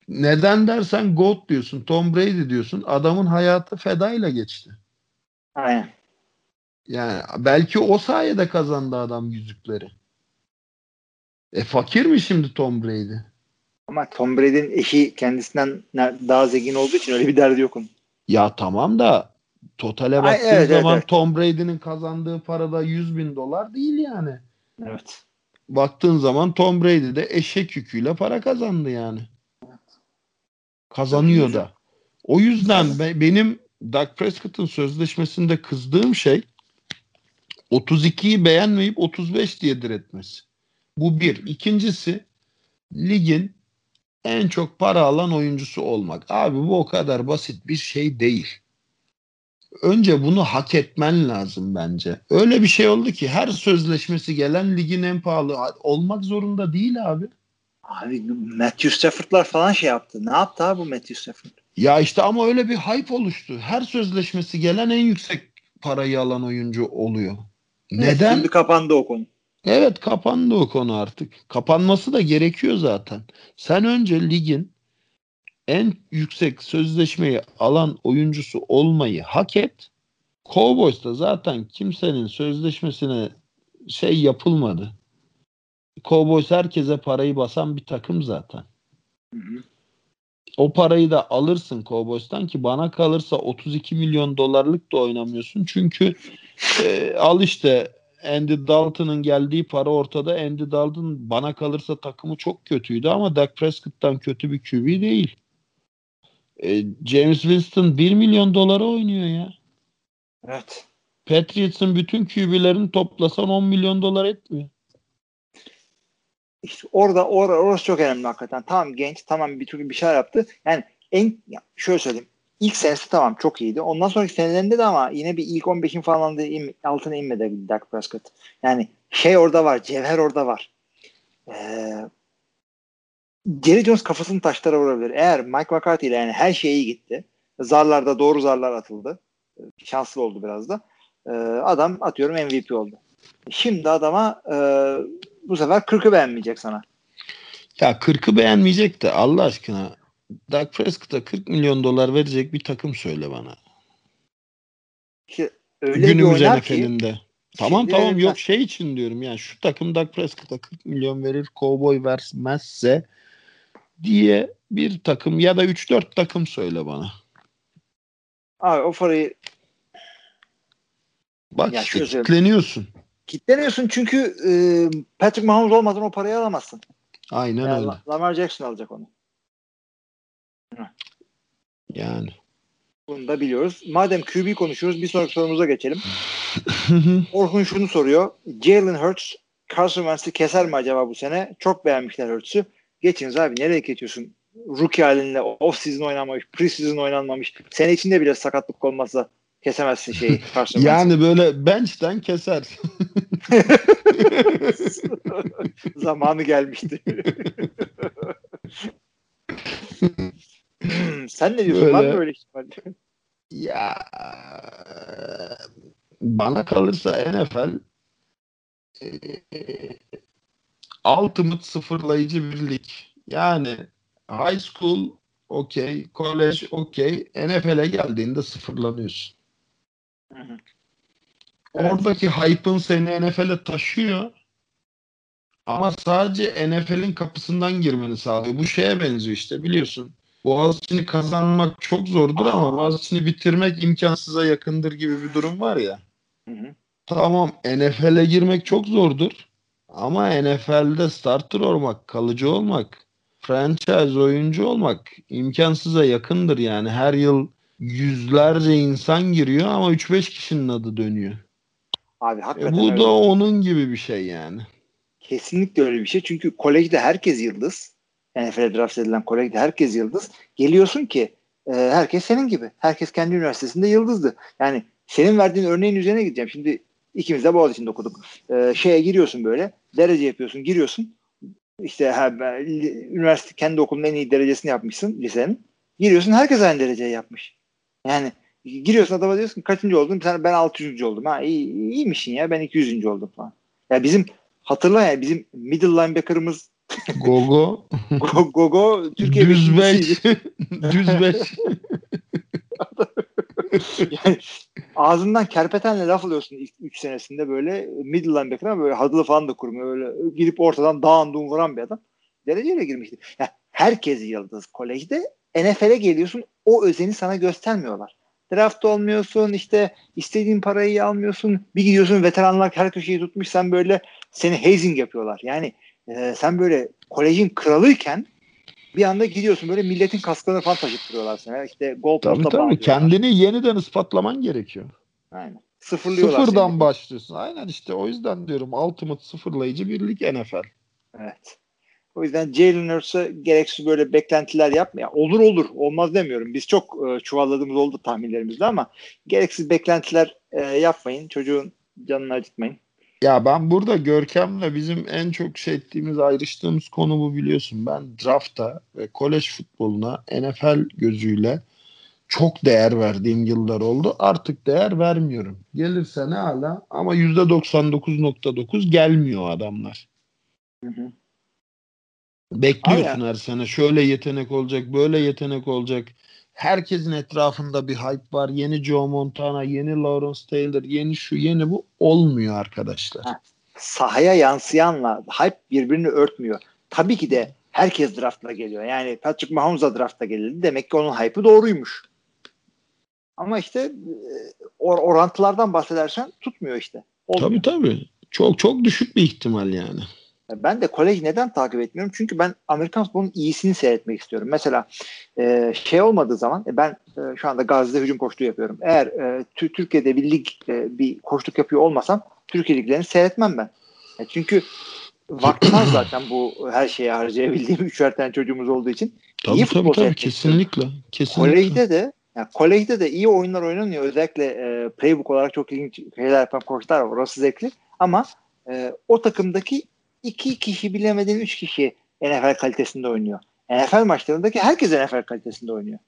Neden dersen GOAT diyorsun, Tom Brady diyorsun. Adamın hayatı fedayla geçti. Aynen. Yani belki o sayede kazandı adam yüzükleri. E fakir mi şimdi Tom Brady? Ama Tom Brady'nin eşi kendisinden daha zengin olduğu için öyle bir derdi yok onun. Ya tamam da totale baktığın evet, zaman evet, Tom Brady'nin kazandığı para da 100 bin dolar değil yani. Evet. Baktığın zaman Tom Brady de eşek yüküyle para kazandı yani. Kazanıyor da. O yüzden be, benim Dak Prescott'ın sözleşmesinde kızdığım şey 32'yi beğenmeyip 35 diye diretmesi. Bu bir. İkincisi ligin en çok para alan oyuncusu olmak. Abi bu o kadar basit bir şey değil. Önce bunu hak etmen lazım bence. Öyle bir şey oldu ki her sözleşmesi gelen ligin en pahalı olmak zorunda değil abi. Abi Matthew Stafford'lar falan şey yaptı. Ne yaptı abi bu Matthew Stafford? Ya işte ama öyle bir hype oluştu. Her sözleşmesi gelen en yüksek parayı alan oyuncu oluyor. Neden? Şimdi kapandı o konu. Evet kapandı o konu artık. Kapanması da gerekiyor zaten. Sen önce ligin en yüksek sözleşmeyi alan oyuncusu olmayı hak et. Cowboys'ta zaten kimsenin sözleşmesine şey yapılmadı. Cowboys herkese parayı basan bir takım zaten. Hı hı. O parayı da alırsın Cowboys'tan ki bana kalırsa 32 milyon dolarlık da oynamıyorsun. Çünkü e, al işte Andy Dalton'ın geldiği para ortada. Andy Dalton bana kalırsa takımı çok kötüydü ama Dak Prescott'tan kötü bir QB değil. E, James Winston 1 milyon dolara oynuyor ya. Evet. Patriots'ın bütün QB'lerini toplasan 10 milyon dolar etmiyor. İşte orada or orası çok önemli hakikaten. Tamam genç, tamam bir türlü bir şeyler yaptı. Yani en şöyle söyleyeyim. İlk senesi tamam çok iyiydi. Ondan sonraki senelerinde de ama yine bir ilk 15'in falan da in, altına inmedi Dak Prescott. Yani şey orada var, cevher orada var. Ee, Jerry Jones kafasını taşlara vurabilir. Eğer Mike McCarthy ile yani her şey iyi gitti. Zarlarda doğru zarlar atıldı. Şanslı oldu biraz da. Ee, adam atıyorum MVP oldu. Şimdi adama e, bu sefer 40'ı beğenmeyecek sana. Ya 40'ı beğenmeyecek de Allah aşkına Dak Prescott'a 40 milyon dolar verecek bir takım söyle bana. İşte öyle Günümüz NFL'inde. Tamam tamam yok şey için diyorum yani şu takım Dak Prescott'a 40 milyon verir Cowboy vermezse diye bir takım ya da 3-4 takım söyle bana. Abi o parayı Bak ya kitleniyorsun. Kitleniyorsun çünkü e, Patrick Mahomes olmadan o parayı alamazsın. Aynen yani öyle. Lamar Jackson alacak onu. Yani. Bunu da biliyoruz. Madem QB konuşuyoruz bir sonraki sorumuza geçelim. <laughs> Orhun şunu soruyor. Jalen Hurts Carson Wentz'i keser mi acaba bu sene? Çok beğenmişler Hurts'ü. Geçiniz abi nereye geçiyorsun? Rookie halinde off season oynanmamış, pre season oynanmamış. Sene içinde bile sakatlık olmazsa kesemezsin şeyi Yani böyle bench'ten keser. <laughs> Zamanı gelmişti. <laughs> Sen ne diyorsun? Böyle, Var mı öyle ihtimal? Ya bana kalırsa NFL e, ultimate sıfırlayıcı bir lig. Yani high school okey, college okey, NFL'e geldiğinde sıfırlanıyorsun. Hı hı. Evet. Oradaki hype'ın seni NFL'e taşıyor. Ama sadece NFL'in kapısından girmeni sağlıyor. Bu şeye benziyor işte biliyorsun. Boğaziçi'ni kazanmak çok zordur ama Boğaziçi'ni bitirmek imkansıza yakındır gibi bir durum var ya. Hı hı. Tamam NFL'e girmek çok zordur. Ama NFL'de starter olmak, kalıcı olmak, franchise oyuncu olmak imkansıza yakındır yani. Her yıl yüzlerce insan giriyor ama 3-5 kişinin adı dönüyor. Abi hakikaten e bu öyle. da onun gibi bir şey yani. Kesinlikle öyle bir şey. Çünkü kolejde herkes yıldız. NFL'e draft edilen kolejde herkes yıldız. Geliyorsun ki e, herkes senin gibi. Herkes kendi üniversitesinde yıldızdı. Yani senin verdiğin örneğin üzerine gideceğim. Şimdi ikimiz de Boğaziçi'nde okuduk. E, şeye giriyorsun böyle. Derece yapıyorsun. Giriyorsun. İşte ha, üniversite kendi okulun en iyi derecesini yapmışsın lisenin. Giriyorsun herkes aynı dereceyi yapmış. Yani giriyorsun adama diyorsun kaçıncı oldun? Sen ben 600. oldum. Ha iyi, iyiymişsin ya ben 200. oldum falan. Ya bizim hatırla ya bizim middle linebacker'ımız <laughs> Gogo. Gogo Türkiye Düz 5. <laughs> Düz 5. <laughs> yani ağzından kerpetenle laf alıyorsun ilk 3 senesinde böyle middle linebacker'a böyle hadlı falan da kurmuyor. Böyle girip ortadan dağınduğun vuran bir adam. Dereceyle girmişti. Yani herkes yıldız kolejde. NFL'e geliyorsun o özeni sana göstermiyorlar. Draft olmuyorsun işte istediğin parayı almıyorsun. Bir gidiyorsun veteranlar her köşeyi tutmuş sen böyle seni hazing yapıyorlar. Yani e, sen böyle kolejin kralıyken bir anda gidiyorsun böyle milletin kasklarını falan taşıttırıyorlar sana. İşte gol tabii, tabii. Kendini yeniden ispatlaman gerekiyor. Aynen. Sıfırlıyorlar Sıfırdan seni. başlıyorsun. Aynen işte o yüzden diyorum ultimate sıfırlayıcı bir lig NFL. Evet. O yüzden Jalen Hurts'a gereksiz böyle beklentiler yapmaya. Olur olur. Olmaz demiyorum. Biz çok e, çuvalladığımız oldu tahminlerimizde ama gereksiz beklentiler e, yapmayın. Çocuğun canını acıtmayın. Ya ben burada Görkem'le bizim en çok şey ettiğimiz, ayrıştığımız konu bu biliyorsun. Ben drafta ve kolej futboluna NFL gözüyle çok değer verdiğim yıllar oldu. Artık değer vermiyorum. Gelirse ne hala ama %99.9 gelmiyor adamlar. Hı hı. Bekliyorsun Abi her sene şöyle yetenek olacak, böyle yetenek olacak. Herkesin etrafında bir hype var. Yeni Joe Montana, yeni Lawrence Taylor, yeni şu, yeni bu olmuyor arkadaşlar. Ha. Sahaya yansıyanla hype birbirini örtmüyor. Tabii ki de herkes draftla geliyor. Yani Patrick Mahomes da draftla geldi. Demek ki onun hype'ı doğruymuş. Ama işte e, or orantılardan bahsedersen tutmuyor işte. Olmuyor. Tabii tabii. Çok çok düşük bir ihtimal yani. Ben de kolej neden takip etmiyorum? Çünkü ben Amerikan futbolunun iyisini seyretmek istiyorum. Mesela e, şey olmadığı zaman e, ben e, şu anda Gazi'de hücum koştuğu yapıyorum. Eğer e, Türkiye'de bir lig e, bir koştuk yapıyor olmasam Türkiye liglerini seyretmem ben. E, çünkü vaktim var <clears throat> zaten bu her şeye harcayabildiğim <laughs> üçer tane çocuğumuz olduğu için. Tabii iyi tabii tabii istiyorum. kesinlikle. Kesinlikle. Kolejde de yani kolejde de iyi oyunlar oynanıyor. Özellikle e, playbook olarak çok ilginç şeyler yapan koçlar var. Orası zevkli. Ama e, o takımdaki iki kişi bilemediğin üç kişi NFL kalitesinde oynuyor. NFL maçlarındaki herkes NFL kalitesinde oynuyor.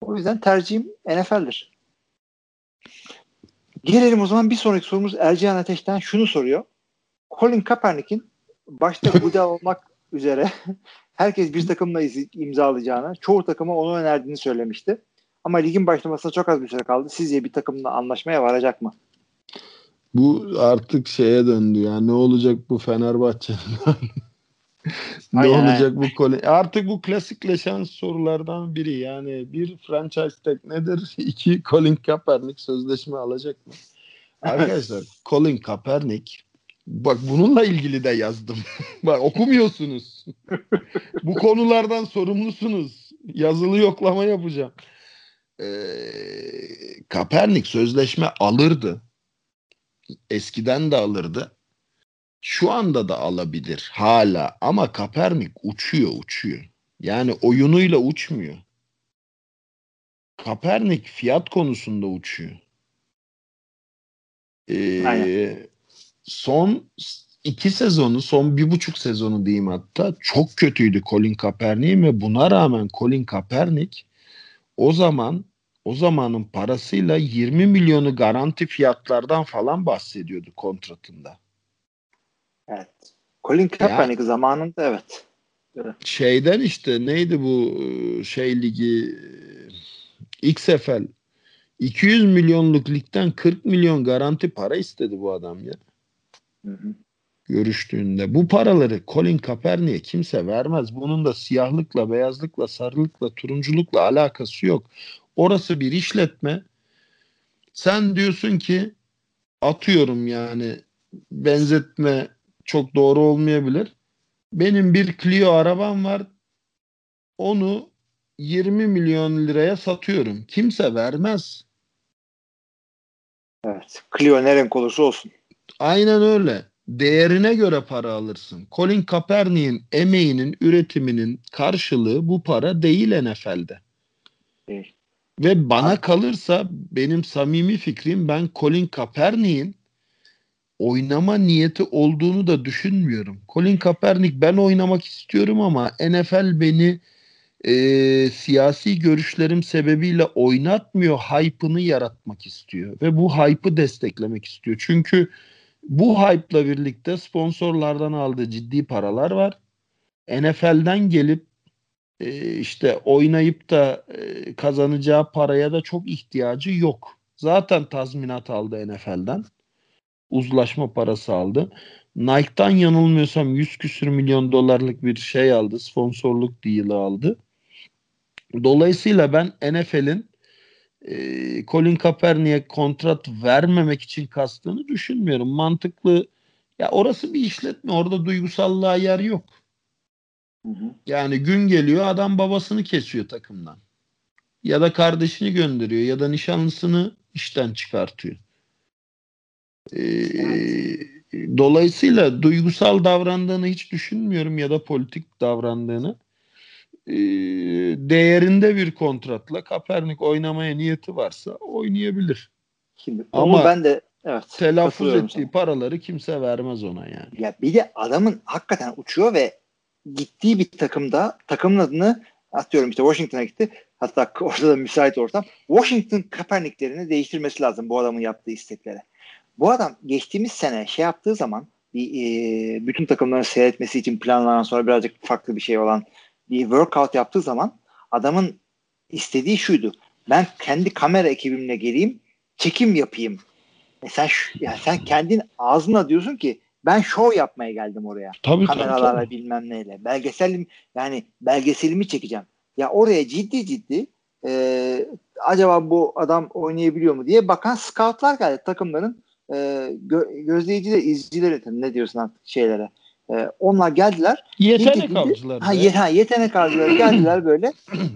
O yüzden tercihim NFL'dir. Gelelim o zaman bir sonraki sorumuz Ercihan Ateş'ten şunu soruyor. Colin Kaepernick'in başta <laughs> Buda olmak üzere herkes bir takımla imzalayacağını, çoğu takıma onu önerdiğini söylemişti. Ama ligin başlamasına çok az bir süre kaldı. Sizce bir takımla anlaşmaya varacak mı? Bu artık şeye döndü ya. Ne olacak bu Fenerbahçe'nin? <laughs> ne Aynen, olacak bu kole? Artık bu klasikleşen sorulardan biri. Yani bir franchise tag nedir? <laughs> İki Colin Kaepernick sözleşme alacak mı? <laughs> Arkadaşlar Colin Kaepernick bak bununla ilgili de yazdım. bak okumuyorsunuz. bu konulardan sorumlusunuz. Yazılı yoklama yapacağım. Ee, Kaepernick sözleşme alırdı eskiden de alırdı. Şu anda da alabilir hala ama Kaepernick uçuyor uçuyor. Yani oyunuyla uçmuyor. Kaepernick fiyat konusunda uçuyor. Ee, Aynen. son iki sezonu, son bir buçuk sezonu diyeyim hatta çok kötüydü Colin Kaepernick ve buna rağmen Colin Kaepernick o zaman o zamanın parasıyla 20 milyonu garanti fiyatlardan falan bahsediyordu kontratında. Evet. Colin Kaepernick zamanında evet. Şeyden işte neydi bu e, şey ligi e, XFL 200 milyonluk ligden 40 milyon garanti para istedi bu adam ya. Hı hı. Görüştüğünde. Bu paraları Colin Kaepernick'e kimse vermez. Bunun da siyahlıkla, beyazlıkla, sarılıkla, turunculukla alakası yok. Orası bir işletme. Sen diyorsun ki atıyorum yani benzetme çok doğru olmayabilir. Benim bir Clio arabam var. Onu 20 milyon liraya satıyorum. Kimse vermez. Evet. Clio ne renk olursa olsun. Aynen öyle. Değerine göre para alırsın. Colin Kaepernick'in emeğinin, üretiminin karşılığı bu para değil NFL'de. Değil. Ve bana kalırsa benim samimi fikrim ben Colin Kaepernick'in oynama niyeti olduğunu da düşünmüyorum. Colin Kaepernick ben oynamak istiyorum ama NFL beni e, siyasi görüşlerim sebebiyle oynatmıyor. Hype'ını yaratmak istiyor. Ve bu hype'ı desteklemek istiyor. Çünkü bu hype'la birlikte sponsorlardan aldığı ciddi paralar var. NFL'den gelip işte oynayıp da e, kazanacağı paraya da çok ihtiyacı yok. Zaten tazminat aldı NFL'den. Uzlaşma parası aldı. Nike'dan yanılmıyorsam 100 küsür milyon dolarlık bir şey aldı. Sponsorluk deal'ı aldı. Dolayısıyla ben NFL'in e, Colin Kaepernick'e kontrat vermemek için kastığını düşünmüyorum. Mantıklı ya orası bir işletme. Orada duygusallığa yer yok. Hı hı. Yani gün geliyor adam babasını kesiyor takımdan. Ya da kardeşini gönderiyor ya da nişanlısını işten çıkartıyor. Ee, dolayısıyla duygusal davrandığını hiç düşünmüyorum ya da politik davrandığını. E, değerinde bir kontratla Kaepernick oynamaya niyeti varsa oynayabilir. Şimdi Ama ben de evet telaffuz ettiği sana. paraları kimse vermez ona yani. Ya bir de adamın hakikaten uçuyor ve gittiği bir takımda takımın adını atıyorum işte Washington'a gitti. Hatta <laughs> orada da müsait ortam. Washington Kaepernick'lerini değiştirmesi lazım bu adamın yaptığı isteklere. Bu adam geçtiğimiz sene şey yaptığı zaman bir, e, bütün takımların seyretmesi için planlanan sonra birazcık farklı bir şey olan bir workout yaptığı zaman adamın istediği şuydu. Ben kendi kamera ekibimle geleyim, çekim yapayım. E sen yani sen kendin ağzına diyorsun ki ben show yapmaya geldim oraya. Tabii, Kameralarla tabii, tabii. bilmem neyle. Belgeselim yani belgeselimi çekeceğim. Ya oraya ciddi ciddi e, acaba bu adam oynayabiliyor mu diye bakan scoutlar geldi takımların e, gö- gözleyiciler, izleyiciler ne diyorsun artık şeylere. E, onlar geldiler. Yetenek avcıları. Ha, ye, ha, yetenek avcıları <clears throat> geldiler böyle.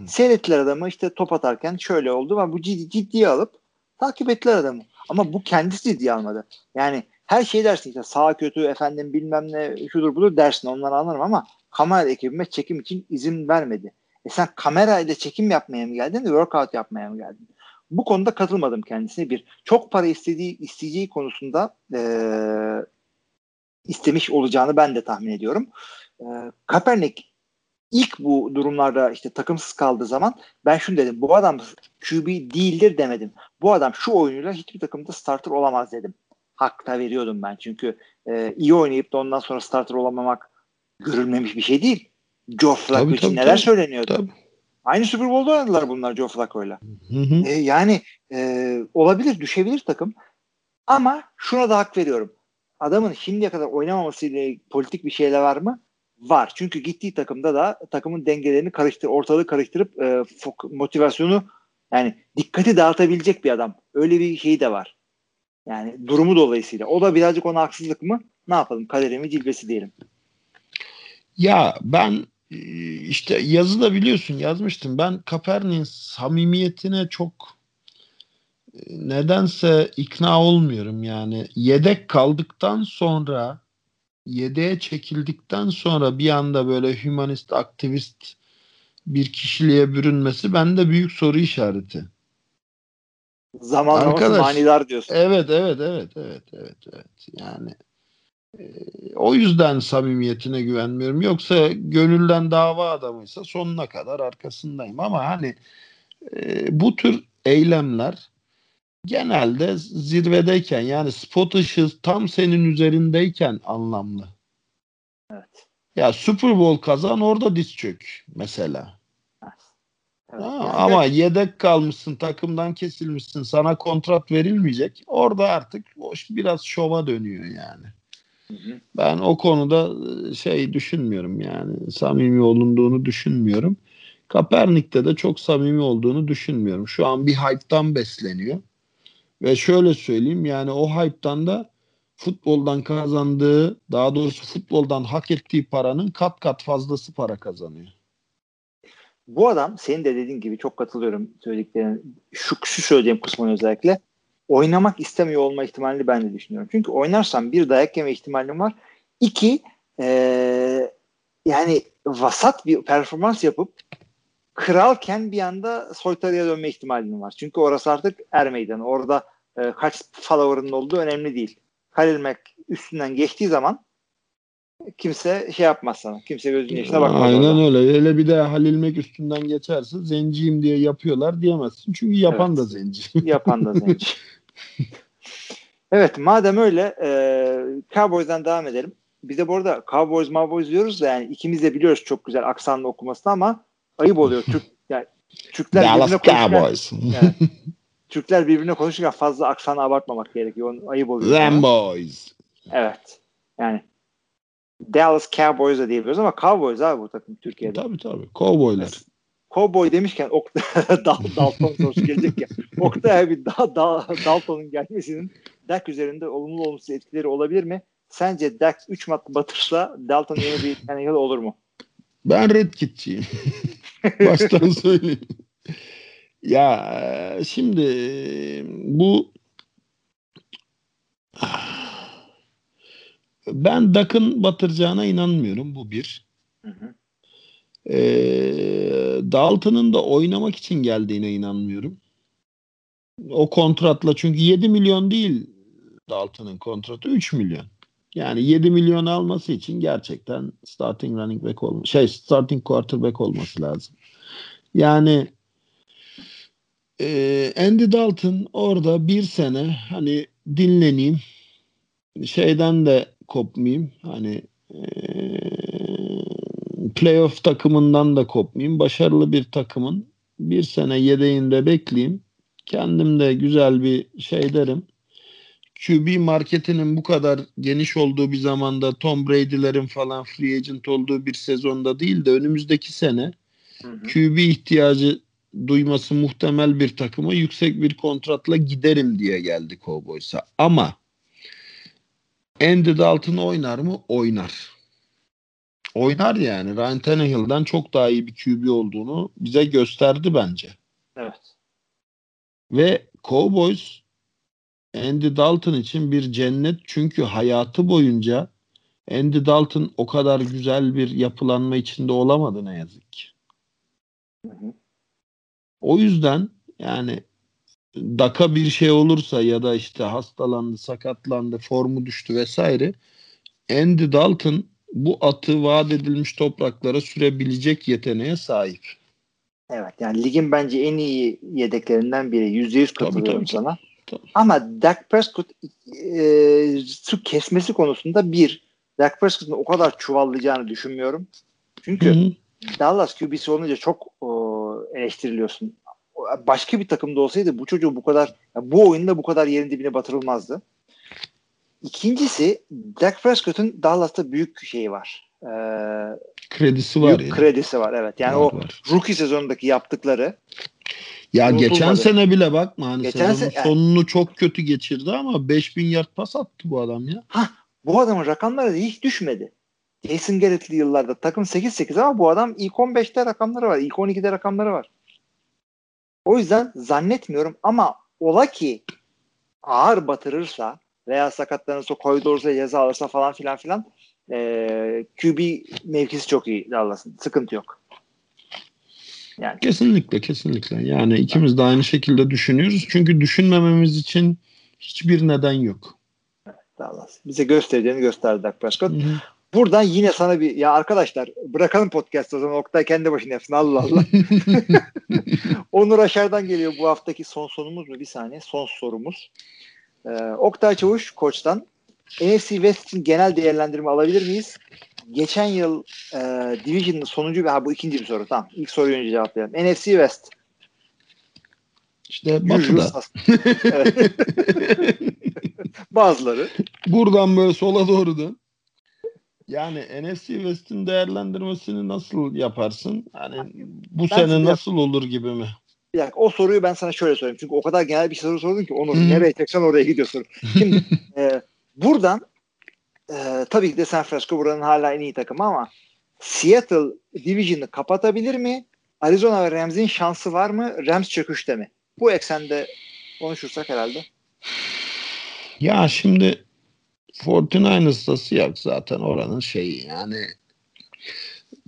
seyrettiler adamı işte top atarken şöyle oldu ama bu ciddi, ciddiye alıp takip ettiler adamı. Ama bu kendisi ciddiye almadı. Yani her şey dersin işte sağ kötü efendim bilmem ne şudur budur dersin onları anlarım ama kamera ekibime çekim için izin vermedi. E sen kamera ile çekim yapmaya mı geldin workout yapmaya mı geldin? Bu konuda katılmadım kendisine bir. Çok para istediği isteyeceği konusunda e, istemiş olacağını ben de tahmin ediyorum. E, Kaepernick ilk bu durumlarda işte takımsız kaldığı zaman ben şunu dedim. Bu adam QB değildir demedim. Bu adam şu oyunuyla hiçbir takımda starter olamaz dedim. Hakta veriyordum ben. Çünkü e, iyi oynayıp da ondan sonra starter olamamak görülmemiş bir şey değil. Joe Flacco için neler tabii, söyleniyordu. Tabii. Aynı Super Bowl'da oynadılar bunlar Joe Flacco'yla. E, yani e, olabilir, düşebilir takım. Ama şuna da hak veriyorum. Adamın şimdiye kadar oynamamasıyla politik bir şeyler var mı? Var. Çünkü gittiği takımda da takımın dengelerini karıştır, ortalığı karıştırıp e, motivasyonu yani dikkati dağıtabilecek bir adam. Öyle bir şey de var. Yani durumu dolayısıyla. O da birazcık ona haksızlık mı? Ne yapalım? Kaderimi cilvesi diyelim. Ya ben e, işte yazıda biliyorsun yazmıştım. Ben Kaepernick'in samimiyetine çok e, nedense ikna olmuyorum yani. Yedek kaldıktan sonra yedeğe çekildikten sonra bir anda böyle humanist aktivist bir kişiliğe bürünmesi bende büyük soru işareti. Zaman Arkadaş, manidar diyorsun. Evet evet evet evet evet evet. Yani e, o yüzden samimiyetine güvenmiyorum. Yoksa gönülden dava adamıysa sonuna kadar arkasındayım ama hani e, bu tür eylemler genelde zirvedeyken yani spot ışığı tam senin üzerindeyken anlamlı. Evet. Ya Super Bowl kazan orada diz çök mesela. Evet, ha, yani ama evet. yedek kalmışsın, takımdan kesilmişsin, sana kontrat verilmeyecek. Orada artık biraz şova dönüyor yani. Hı hı. Ben o konuda e, şey düşünmüyorum yani samimi olunduğunu düşünmüyorum. Kaepernick'te de çok samimi olduğunu düşünmüyorum. Şu an bir hype'tan besleniyor. Ve şöyle söyleyeyim yani o hype'tan da futboldan kazandığı daha doğrusu futboldan hak ettiği paranın kat kat fazlası para kazanıyor. Bu adam senin de dediğin gibi çok katılıyorum söylediklerin şu, şu söyleyeceğim kısmını özellikle oynamak istemiyor olma ihtimalini ben de düşünüyorum. Çünkü oynarsan bir dayak yeme ihtimalim var. İki ee, yani vasat bir performans yapıp kralken bir anda soytarıya dönme ihtimalin var. Çünkü orası artık er meydanı. Orada e, kaç follower'ın olduğu önemli değil. Halil Mack üstünden geçtiği zaman kimse şey yapmaz sana. Kimse gözünün yaşına bakmaz. Aynen orada. öyle. Hele bir de Halil Mack üstünden geçerse zenciyim diye yapıyorlar diyemezsin. Çünkü yapan evet. da zenci. yapan da zenci. <laughs> evet madem öyle e, Cowboys'dan devam edelim. Biz de bu arada Cowboys Cowboys diyoruz da yani ikimiz de biliyoruz çok güzel aksanlı okumasını ama ayıp oluyor. Türk yani Türkler Dallas Cowboys. Yani, Türkler birbirine konuşurken fazla aksanı abartmamak gerekiyor. Onun ayıp oluyor. Them boys. Evet. Yani Dallas Cowboys da diyebiliyoruz ama Cowboys abi bu takım Türkiye'de. Tabii tabii. Cowboylar. Cowboy demişken Oktay <laughs> Dal Dalton sorusu gelecek ya. <laughs> Oktay bir Dal Dal Dalton'un gelmesinin Dak üzerinde olumlu olumsuz etkileri olabilir mi? Sence Dak 3 maç batırsa Dalton yeni bir tane olur mu? Ben Red Kit'çiyim. <laughs> Baştan söyleyeyim. Ya şimdi bu Ben Duck'ın batıracağına inanmıyorum. Bu bir. Hı hı. Ee, Dalton'ın da oynamak için geldiğine inanmıyorum. O kontratla çünkü 7 milyon değil Dalton'ın kontratı 3 milyon. Yani 7 milyon alması için gerçekten starting running back olma, şey starting quarterback olması lazım. Yani e, Andy Dalton orada bir sene hani dinleneyim şeyden de kopmayayım hani e, playoff takımından da kopmayayım başarılı bir takımın bir sene yedeğinde bekleyeyim kendim de güzel bir şey derim QB marketinin bu kadar geniş olduğu bir zamanda Tom Brady'lerin falan free agent olduğu bir sezonda değil de önümüzdeki sene Hı hı. QB ihtiyacı duyması muhtemel bir takıma yüksek bir kontratla giderim diye geldi Cowboys'a. Ama Andy Dalton oynar mı? Oynar. Oynar yani. Ryan Tannehill'den çok daha iyi bir QB olduğunu bize gösterdi bence. Evet. Ve Cowboys Andy Dalton için bir cennet çünkü hayatı boyunca Andy Dalton o kadar güzel bir yapılanma içinde olamadı ne yazık ki. Hı hı. O yüzden yani Daka bir şey olursa ya da işte hastalandı, sakatlandı, formu düştü vesaire Andy Dalton bu atı vaat edilmiş topraklara sürebilecek yeteneğe sahip. Evet yani ligin bence en iyi yedeklerinden biri. Yüzde yüz Tabii, katılıyorum tabii, sana. tabii. Ama Dak Prescott e, su kesmesi konusunda bir Dak Prescott'un o kadar çuvallayacağını düşünmüyorum. Çünkü Hı hı. Dallas QB'si olunca çok e, eleştiriliyorsun. Başka bir takımda olsaydı bu çocuğu bu kadar ya bu oyunda bu kadar yerin dibine batırılmazdı. İkincisi Dak Prescott'un Dallas'ta büyük şeyi var. E, Kredisi var büyük ya. kredisi var evet. Yani Var, o var. rookie sezonundaki yaptıkları Ya Unutulmadı. geçen sene bile bakma hani Geçen sezonun se- sonunu çok kötü geçirdi ama 5000 yard pas attı bu adam ya. bu adamın rakamları hiç düşmedi. Jason Garrett'li yıllarda takım 8-8 ama bu adam ilk 15'te rakamları var. ilk 12'de rakamları var. O yüzden zannetmiyorum ama ola ki ağır batırırsa veya sakatlanırsa koridorsa ceza alırsa falan filan filan ee, QB mevkisi çok iyi Dallas'ın. Sıkıntı yok. Yani Kesinlikle kesinlikle. Yani ikimiz de aynı şekilde düşünüyoruz. Çünkü düşünmememiz için hiçbir neden yok. Dallas. Bize göstereceğini gösterdi Dak Prescott. Buradan yine sana bir ya arkadaşlar bırakalım podcast o zaman Oktay kendi başına yapsın Allah Allah. <laughs> Onur Aşar'dan geliyor bu haftaki son sonumuz mu? Bir saniye. Son sorumuz. Ee, Oktay Çavuş koçtan NFC West için genel değerlendirme alabilir miyiz? Geçen yıl e, Division'ın sonuncu ve ha bu ikinci bir soru. Tamam. İlk soruyu önce cevaplayalım. NFC West. İşte batıda. <laughs> Bazıları. Buradan böyle sola doğru dön. Yani NFC West'in değerlendirmesini nasıl yaparsın? Hani bu Ben sene nasıl olur gibi mi? Bir dakika, o soruyu ben sana şöyle sorayım. Çünkü o kadar genel bir soru sordun ki Onur Hı. nereye çeksen oraya gidiyor soru. Şimdi <laughs> e, buradan e, tabii ki de San Francisco buranın hala en iyi takımı ama Seattle Division'ı kapatabilir mi? Arizona ve Rams'in şansı var mı? Rams çöküşte mi? Bu eksende konuşursak herhalde. Ya şimdi 49ers'da Seahawks zaten oranın şeyi yani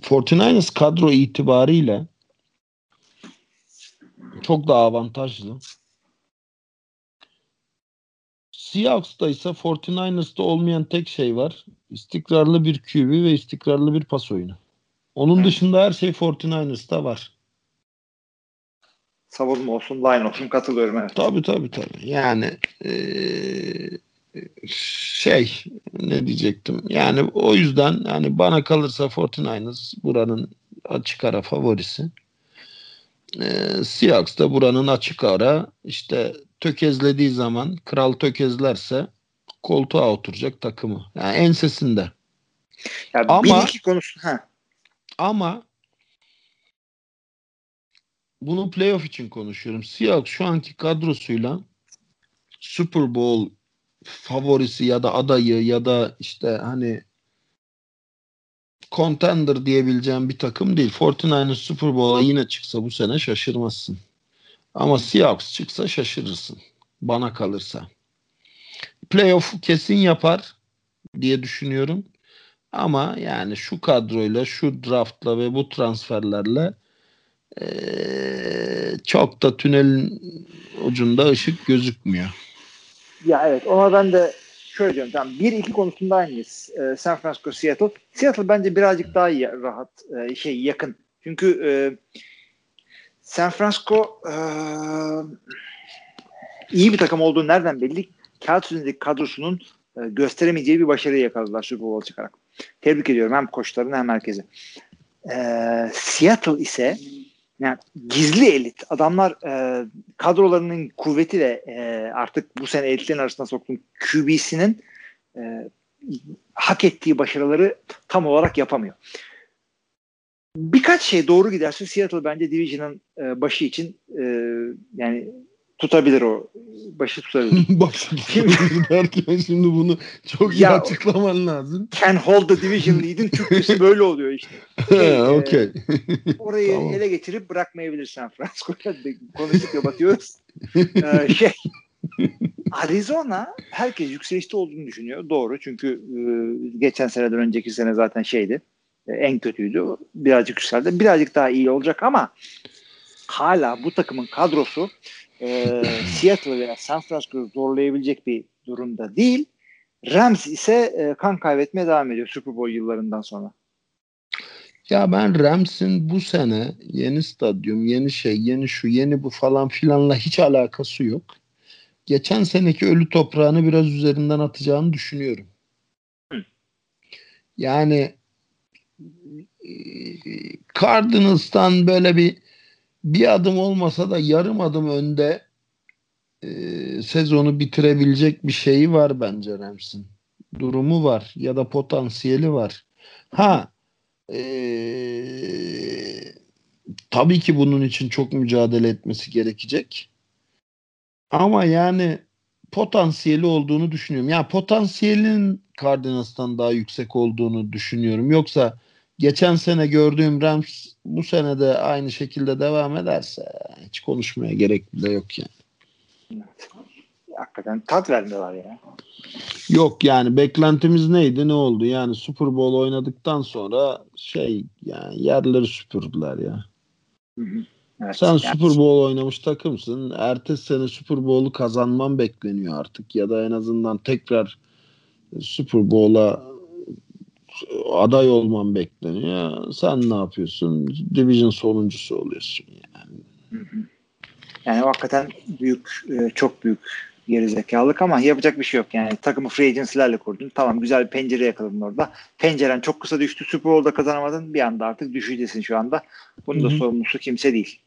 49ers kadro itibariyle çok daha avantajlı. Seahawks'ta ise 49ers'ta olmayan tek şey var. İstikrarlı bir QB ve istikrarlı bir pas oyunu. Onun Evet. dışında her şey 49ers'ta var. Savunma olsun, line olsun katılıyorum evet. Tabii tabii tabii. Yani eee, şey ne diyecektim? Yani o yüzden yani bana kalırsa 49ers buranın açık ara favorisi. Eee Seahawks da buranın açık ara işte tökezlediği zaman kral tökezlerse koltuğa oturacak takımı. Yani ensesinde. Ya Ama- bir iki konusu ha. Ama bunu playoff için konuşuyorum. Seahawks şu anki kadrosuyla Super Bowl favorisi ya da adayı ya da işte hani contender diyebileceğim bir takım değil. 49ers Super Bowl'a yine çıksa bu sene şaşırmazsın. Ama Seahawks çıksa şaşırırsın. Bana kalırsa. Playoff kesin yapar. diye düşünüyorum. Ama yani şu kadroyla, şu draftla ve bu transferlerle ee, çok da tünelin ucunda ışık gözükmüyor. Ya evet ona ben de şöyle diyorum. Tamam, bir iki konusunda aynıyız. Ee, San Francisco, Seattle. Seattle bence birazcık daha iyi, rahat, e, şey yakın. Çünkü e, San Francisco e, iyi bir takım olduğu nereden belli? Kağıt üzerindeki kadrosunun e, gösteremeyeceği bir başarıyı yakaladılar Super Bowl çıkarak. Tebrik ediyorum hem koçlarını hem herkesi. E, Seattle ise yani gizli elit. Adamlar e, kadrolarının kuvveti ve e, artık bu sene elitlerin arasında soktuğum QB'sinin e, hak ettiği başarıları tam olarak yapamıyor. Birkaç şey doğru giderse Seattle bence Division'ın e, başı için e, yani tutabilir o. Başı tutabilir. başı tutabilir derken şimdi bunu çok iyi ya, açıklaman lazım. Can hold the division lead'in Türkçesi böyle oluyor işte. <laughs> Şey, okay. e, orayı tamam. ele geçirip bırakmayabilir San Francisco'ya. <laughs> Konuştuk ya batıyoruz. ee, şey Arizona herkes yükselişte olduğunu düşünüyor. Doğru çünkü e, geçen seneden önceki sene zaten şeydi. E, en kötüydü. Birazcık yükseldi. Birazcık daha iyi olacak ama hala bu takımın kadrosu e, Seattle veya San Francisco'yu zorlayabilecek bir durumda değil. Rams ise e, kan kaybetmeye devam ediyor Super Bowl yıllarından sonra. Ya ben Rams'in bu sene yeni stadyum, yeni şey, yeni şu, yeni bu falan filanla hiç alakası yok. Geçen seneki ölü toprağını biraz üzerinden atacağını düşünüyorum. Yani e, Cardinals'tan böyle bir bir adım olmasa da yarım adım önde e, sezonu bitirebilecek bir şeyi var bence Rams'in. Durumu var ya da potansiyeli var. Ha e, tabii ki bunun için çok mücadele etmesi gerekecek. Ama yani potansiyeli olduğunu düşünüyorum. Ya yani potansiyelin Cardinals'tan daha yüksek olduğunu düşünüyorum. Yoksa geçen sene gördüğüm Rams bu sene de aynı şekilde devam ederse hiç konuşmaya gerek bile yok yani. Evet. Hakikaten tat vermiyorlar ya. Yok yani beklentimiz neydi ne oldu yani Super Bowl oynadıktan sonra şey yani yerleri süpürdüler ya. Hı hı. Evet, Sen yani. Super Bowl oynamış takımsın. Ertesi sene Super Bowl'u kazanman bekleniyor artık ya da en azından tekrar Super Bowl'a aday olman bekleniyor. Sen ne yapıyorsun? Division sonuncusu oluyorsun yani. Yani hakikaten büyük, e, çok büyük gerizekalılık ama yapacak bir şey yok. Yani takımı free agency'lerle kurdun. Tamam güzel bir pencere yakaladın orada. Penceren çok kısa düştü. Super Bowl'da kazanamadın. Bir anda artık düşeceksin şu anda. Bunun da sorumlusu kimse değil.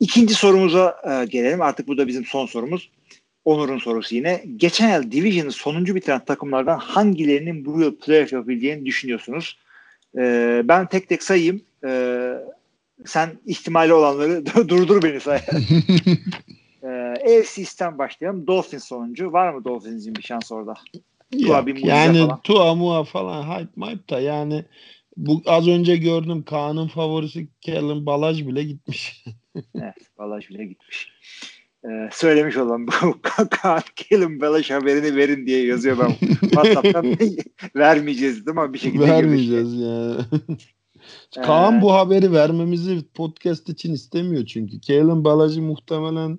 İkinci sorumuza e, gelelim. Artık bu da bizim son sorumuz. Onur'un sorusu yine. Geçen yıl Division'ı sonuncu bitiren takımlardan hangilerinin bu yıl playoff yapabileceğini düşünüyorsunuz? Ee, ben tek tek sayayım. Ee, sen ihtimali olanları <laughs> durdur beni say. <laughs> ee, AFC'den başlayalım. Dolphins sonuncu. Var mı Dolphins'in bir şans orada? Yok, yani falan. Tua Mua falan hype mype da yani bu az önce gördüm Kaan'ın favorisi Kellen Balaj bile gitmiş. evet Balaj bile gitmiş e, söylemiş olan bu <laughs> Kaan Kelin Belaş haberini verin diye yazıyor ben WhatsApp'tan <laughs> vermeyeceğiz değil mi? Bir şekilde vermeyeceğiz ya. <laughs> Kaan ee, bu haberi vermemizi podcast için istemiyor çünkü. Kalen Balaj'ı muhtemelen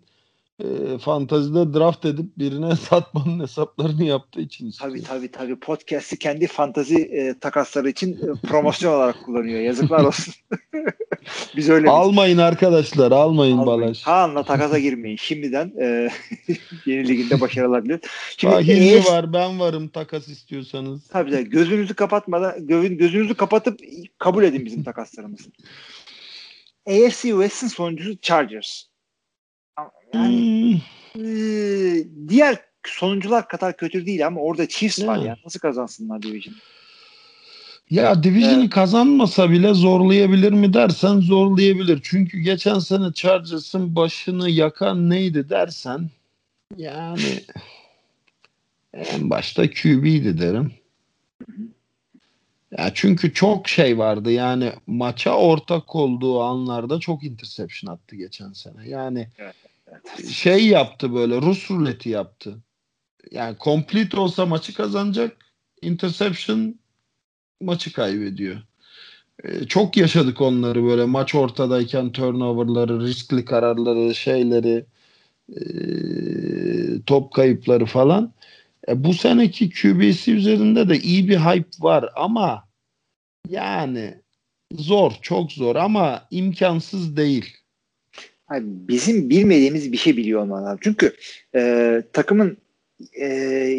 e, fantazide draft edip birine <laughs> satmanın hesaplarını yaptığı için istiyor. Tabii tabii tabii. Podcast'i kendi fantazi e, takasları için e, promosyon olarak kullanıyor. Yazıklar olsun. <laughs> Biz öyle Almayın arkadaşlar. Almayın, almayın. Balaş. Kaan'la takasa girmeyin. Şimdiden e, <laughs> yeni liginde başarılar diliyorum. Şimdi e, var. Ben varım takas istiyorsanız. Tabii de gözünüzü kapatmadan gözünüzü kapatıp kabul edin bizim takaslarımızı. AFC West'in sonuncusu Chargers. Yani hmm. e, diğer sonuncular kadar kötü değil ama orada Chiefs var ya. Nasıl kazansınlar Division? Ya Division'ı evet. kazanmasa bile zorlayabilir mi dersen zorlayabilir. Çünkü geçen sene Chargers'ın başını yakan neydi dersen yani en başta QB'di derim. Ya çünkü çok şey vardı yani maça ortak olduğu anlarda çok interception attı geçen sene. Yani evet şey yaptı böyle Rus ruleti yaptı. Yani complete olsa maçı kazanacak. interception maçı kaybediyor. Ee, çok yaşadık onları böyle maç ortadayken turnoverları, riskli kararları, şeyleri, e, top kayıpları falan. E, bu seneki QB'si üzerinde de iyi bir hype var ama yani zor, çok zor ama imkansız değil. Abi bizim bilmediğimiz bir şey biliyor olman lazım. Çünkü e, takımın e,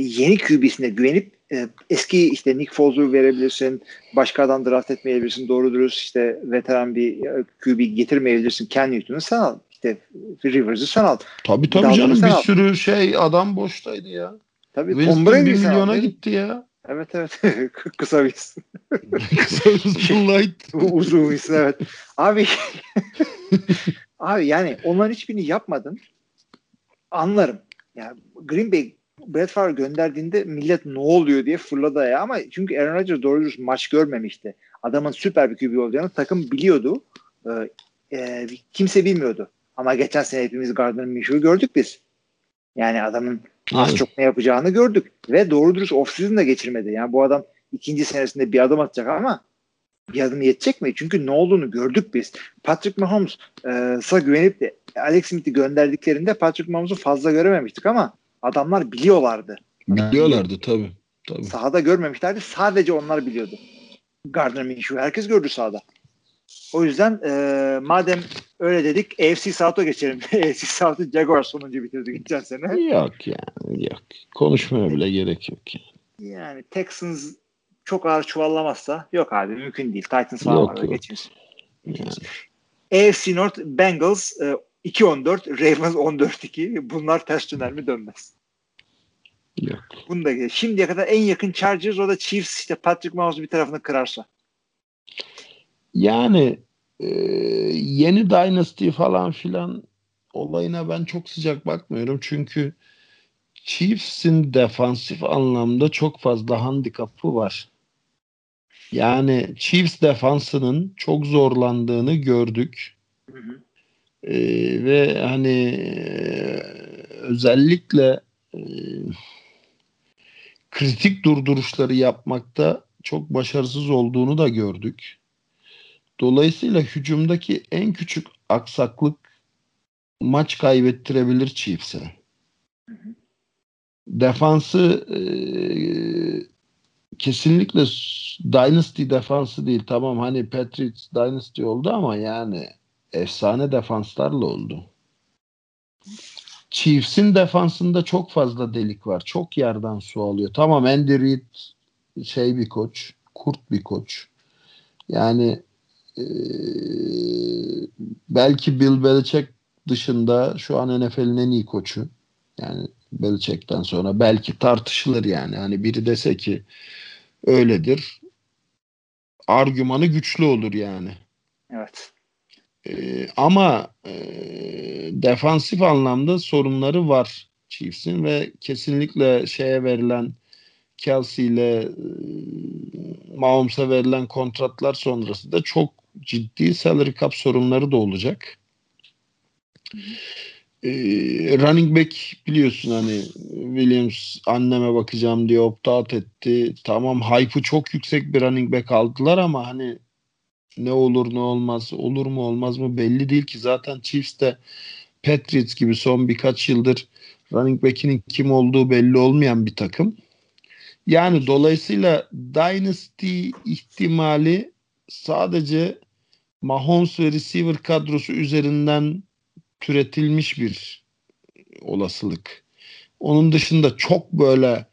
yeni QB'sine güvenip e, eski işte Nick Foles'u verebilirsin, başka adam draft etmeyebilirsin, doğru dürüst işte veteran bir e, QB getirmeyebilirsin. Ken Newton'u sen al. İşte Rivers'ı sen al. Tabii tabii Dalton'u canım bir al. sürü şey adam boştaydı ya. Tabii Winston Brady'yi 1 sen al. milyona gitti ya. Evet evet. <laughs> Kısa bir isim. <laughs> Kısa uzun light. Uzun bir isim evet. Abi <laughs> abi yani onların hiçbirini yapmadın. Anlarım. Yani Green Bay Brett Favre gönderdiğinde millet ne oluyor diye fırladı ya ama çünkü Aaron Rodgers doğru dürüst maç görmemişti. Adamın süper bir QB olacağını takım biliyordu. Ee, e, kimse bilmiyordu. Ama geçen sene hepimiz Gardner Minshew'u gördük biz. Yani adamın az çok ne yapacağını gördük. Ve doğru dürüst off-season da geçirmedi. Yani bu adam ikinci senesinde bir adım atacak ama bir adım yetecek mi? Çünkü ne olduğunu gördük biz. Patrick Mahomes'a güvenip de Alex Smith'i gönderdiklerinde Patrick Mahomes'u fazla görememiştik ama adamlar biliyorlardı. Biliyorlardı tabii. tabii. Sahada görmemişlerdi. Sadece onlar biliyordu. Gardner Minshew herkes gördü sahada. O yüzden e, madem öyle dedik AFC South'a geçelim. <laughs> AFC South'ı Jaguars sonuncu bitirdi geçen sene. Yok yani yok. Konuşmaya bile gerek yok yani. Yani Texans çok ağır çuvallamazsa yok abi mümkün değil. Titans falan Yok, var. yok. Geçeriz. yani. AFC North Bengals e, 2-14, Ravens 14-2. Bunlar ters döner mi dönmez. Yok. Bunu da. Şimdiye kadar en yakın Chargers o da Chiefs işte Patrick Mahomes'un bir tarafını kırarsa. Yani e, yeni Dynasty falan filan olayına ben çok sıcak bakmıyorum. Çünkü Chiefs'in defansif anlamda çok fazla handikapı var. Yani Chiefs defansının çok zorlandığını gördük. Hı hı. Ee, ve hani e, özellikle e, kritik durduruşları yapmakta çok başarısız olduğunu da gördük. Dolayısıyla hücumdaki en küçük aksaklık maç kaybettirebilir Chiefs'e. Defansı e, kesinlikle Dynasty defansı değil. Tamam hani Patriots Dynasty oldu ama yani efsane defanslarla oldu. Chiefs'in defansında çok fazla delik var. Çok yerden su alıyor. Tamam Andy Reid şey bir koç. Kurt bir koç. Yani eee, belki Bill Belichick dışında şu an NFL'in en iyi koçu. Yani Belichick'ten sonra belki tartışılır yani. Hani biri dese ki öyledir. Argümanı güçlü olur yani. Evet. Ee, ama e, defansif anlamda sorunları var Chiefs'in ve kesinlikle şeye verilen Kelsey ile e, Mahomes'a verilen kontratlar sonrası da çok ciddi salary cap sorunları da olacak. Ee, running back biliyorsun hani Williams anneme bakacağım diye opt-out etti. Tamam hype'ı çok yüksek bir running back aldılar ama hani ne olur ne olmaz olur mu olmaz mı belli değil ki zaten Chiefs de Patriots gibi son birkaç yıldır running back'inin kim olduğu belli olmayan bir takım. Yani dolayısıyla Dynasty ihtimali sadece Mahomes ve receiver kadrosu üzerinden türetilmiş bir olasılık. Onun dışında çok böyle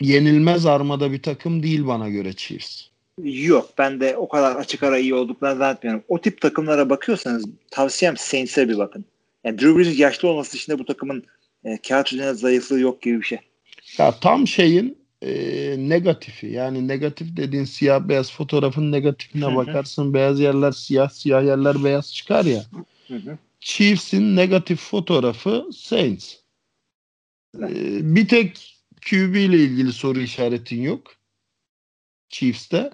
yenilmez armada bir takım değil bana göre Chiefs. Yok ben de o kadar açık ara iyi olduklarını zannetmiyorum. O tip takımlara bakıyorsanız tavsiyem Saints'e bir bakın. Yani Drew Brees yaşlı olması dışında bu takımın e, kağıt üzerinde zayıflığı yok gibi bir şey. Ya tam şeyin e, negatifi yani negatif dediğin siyah beyaz fotoğrafın negatifine Hı hı. bakarsın beyaz yerler siyah siyah yerler beyaz çıkar ya. Hı hı. Chiefs'in negatif fotoğrafı Saints. E, bir tek QB ile ilgili soru işaretin yok. Chiefs'te.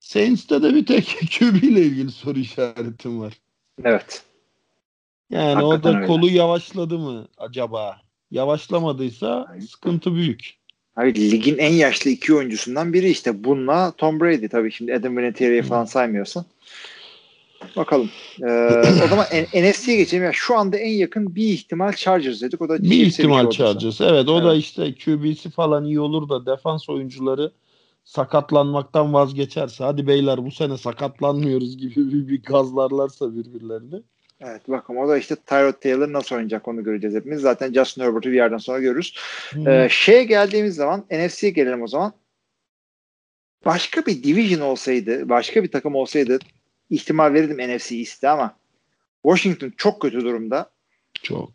Saints'te de bir tek <laughs> QB ile ilgili soru işaretim var. Evet. Yani o Hakikaten da öyle. kolu yavaşladı mı acaba? Yavaşlamadıysa sıkıntı büyük. Abi ligin en yaşlı iki oyuncusundan biri işte bununla Tom Brady tabii şimdi Adam Vinatieri'yi falan saymıyorsan. Bakalım. Ee, <laughs> o zaman NFC'ye geçelim. Ya şu anda en yakın bir ihtimal Chargers dedik. O da bir ihtimal Chargers. Evet o evet. da işte QB'si falan iyi olur da defans oyuncuları sakatlanmaktan vazgeçerse hadi beyler bu sene sakatlanmıyoruz gibi bir, bir gazlarlarsa birbirlerini. Evet bakın o da işte Tyrod Taylor nasıl oynayacak onu göreceğiz hepimiz. Zaten Justin Herbert'ı bir yerden sonra görürüz. Hmm. Ee, şeye geldiğimiz zaman NFC'ye gelelim o zaman. Başka bir division olsaydı, başka bir takım olsaydı ihtimal verirdim NFC iste ama Washington çok kötü durumda. Çok.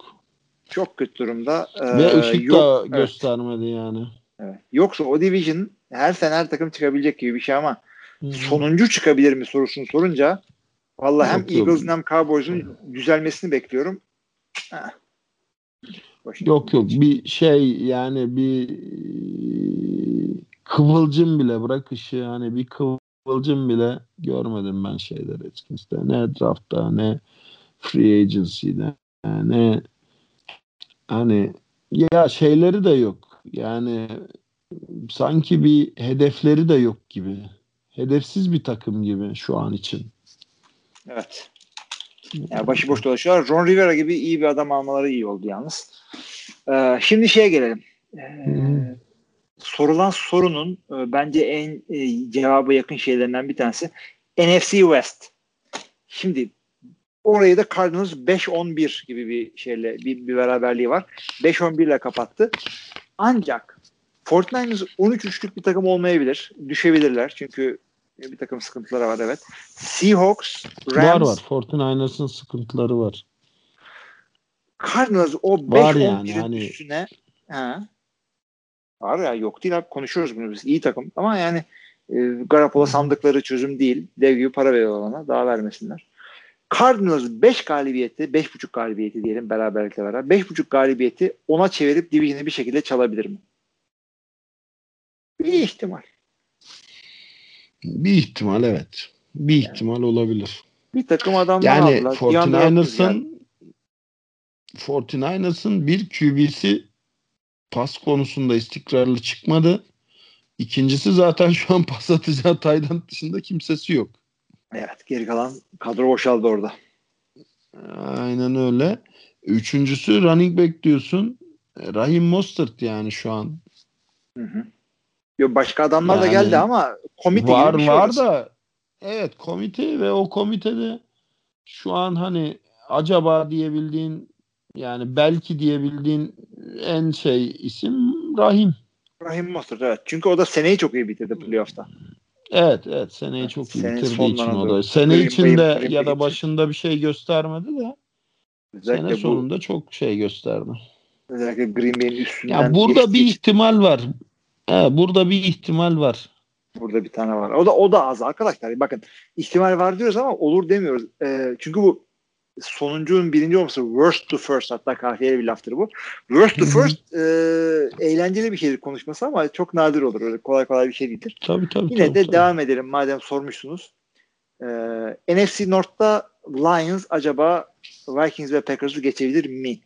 Çok kötü durumda. Ee, Ve ışık yok, da evet. göstermedi yani. Evet. Yoksa o division her sene her takım çıkabilecek gibi bir şey ama Hı-hı. sonuncu çıkabilir mi sorusunu sorunca vallahi hem Eagles'ın hem Cowboys'un düzelmesini bekliyorum. Ha. Yok yok bir şey yani bir kıvılcım bile bırak ışığı hani bir kıvılcım bile görmedim ben şeyler Redskins'te. Ne draftta ne free agency'de ne hani ya şeyleri de yok. Yani sanki bir hedefleri de yok gibi. Hedefsiz bir takım gibi şu an için. Evet. Yani başıboş dolaşıyorlar. Ron Rivera gibi iyi bir adam almaları iyi oldu yalnız. Ee, şimdi şeye gelelim. Ee. Sorulan sorunun e, bence en e, cevaba yakın şeylerinden bir tanesi NFC West. Şimdi orayı da Cardinals 5-11 gibi bir şeyle bir, bir beraberliği var. 5-11 ile kapattı. Ancak 49ers 13-3'lük bir takım olmayabilir. Düşebilirler. Çünkü bir takım sıkıntıları var evet. Seahawks, Rams. Var var. 49ers'ın sıkıntıları var. Cardinals o 5-11'in yani, hani... üstüne ha, var ya yok değil abi konuşuyoruz bunu biz. İyi takım ama yani e, Garoppolo sandıkları çözüm değil. Dev gibi para veriyorlar ona. Daha vermesinler. Cardinals 5 galibiyeti, 5.5 galibiyeti diyelim beraberlikle beraber. 5.5 galibiyeti ona çevirip division'ı bir şekilde çalabilir mi? Bir ihtimal. Bir ihtimal evet. Bir yani. ihtimal olabilir. Bir takım adamlar yani aldılar. 49ers'ın 49ers'ın bir QB'si pas konusunda istikrarlı çıkmadı. İkincisi zaten şu an pas atacağı Tayland dışında kimsesi yok. Evet geri kalan kadro boşaldı orada. Aynen öyle. Üçüncüsü running back diyorsun. Rahim Mostert yani şu an. Hı hı. Yo, başka adamlar yani, da geldi ama komite var, gibi bir şey var orası. da evet komite ve o komitede şu an hani acaba diyebildiğin yani belki diyebildiğin en şey isim Rahim. Rahim Mostert evet. Çünkü o da seneyi çok iyi bitirdi playoff'ta. Evet evet seneyi evet, çok iyi bitirdiği için o da. Sene içinde ya da başında bir şey göstermedi de Özellikle sene sonunda bu, çok şey gösterdi. Özellikle Green Bay'in üstünden. Ya burada bir ihtimal var. He, burada bir ihtimal var. Burada bir tane var. O da o da az arkadaşlar. Bakın ihtimal var diyoruz ama olur demiyoruz. E, çünkü bu sonuncunun birinci olması worst to first hatta kahveye bir laftır bu. Worst to first e, eğlenceli bir şeydir konuşması ama çok nadir olur. Öyle kolay kolay bir şey değildir. Tabii tabii. Yine tabii, de tabii. devam edelim madem sormuşsunuz. E, NFC North'ta Lions acaba Vikings ve Packers'ı geçebilir mi?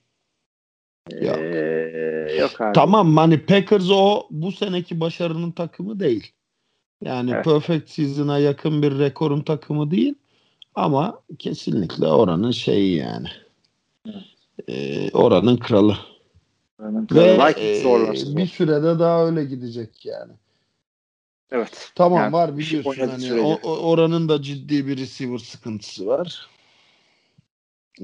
Yok. Ee, yok abi. Tamam hani Packers o bu seneki başarının takımı değil. Yani evet. perfect season'a yakın bir rekorun takımı değil. Ama kesinlikle oranın şeyi yani. Ee, oranın kralı. Oranın kralı. Ve e, bir sürede daha öyle gidecek yani. Evet. Tamam yani, var biliyorsun hani o, oranın da ciddi bir receiver sıkıntısı var.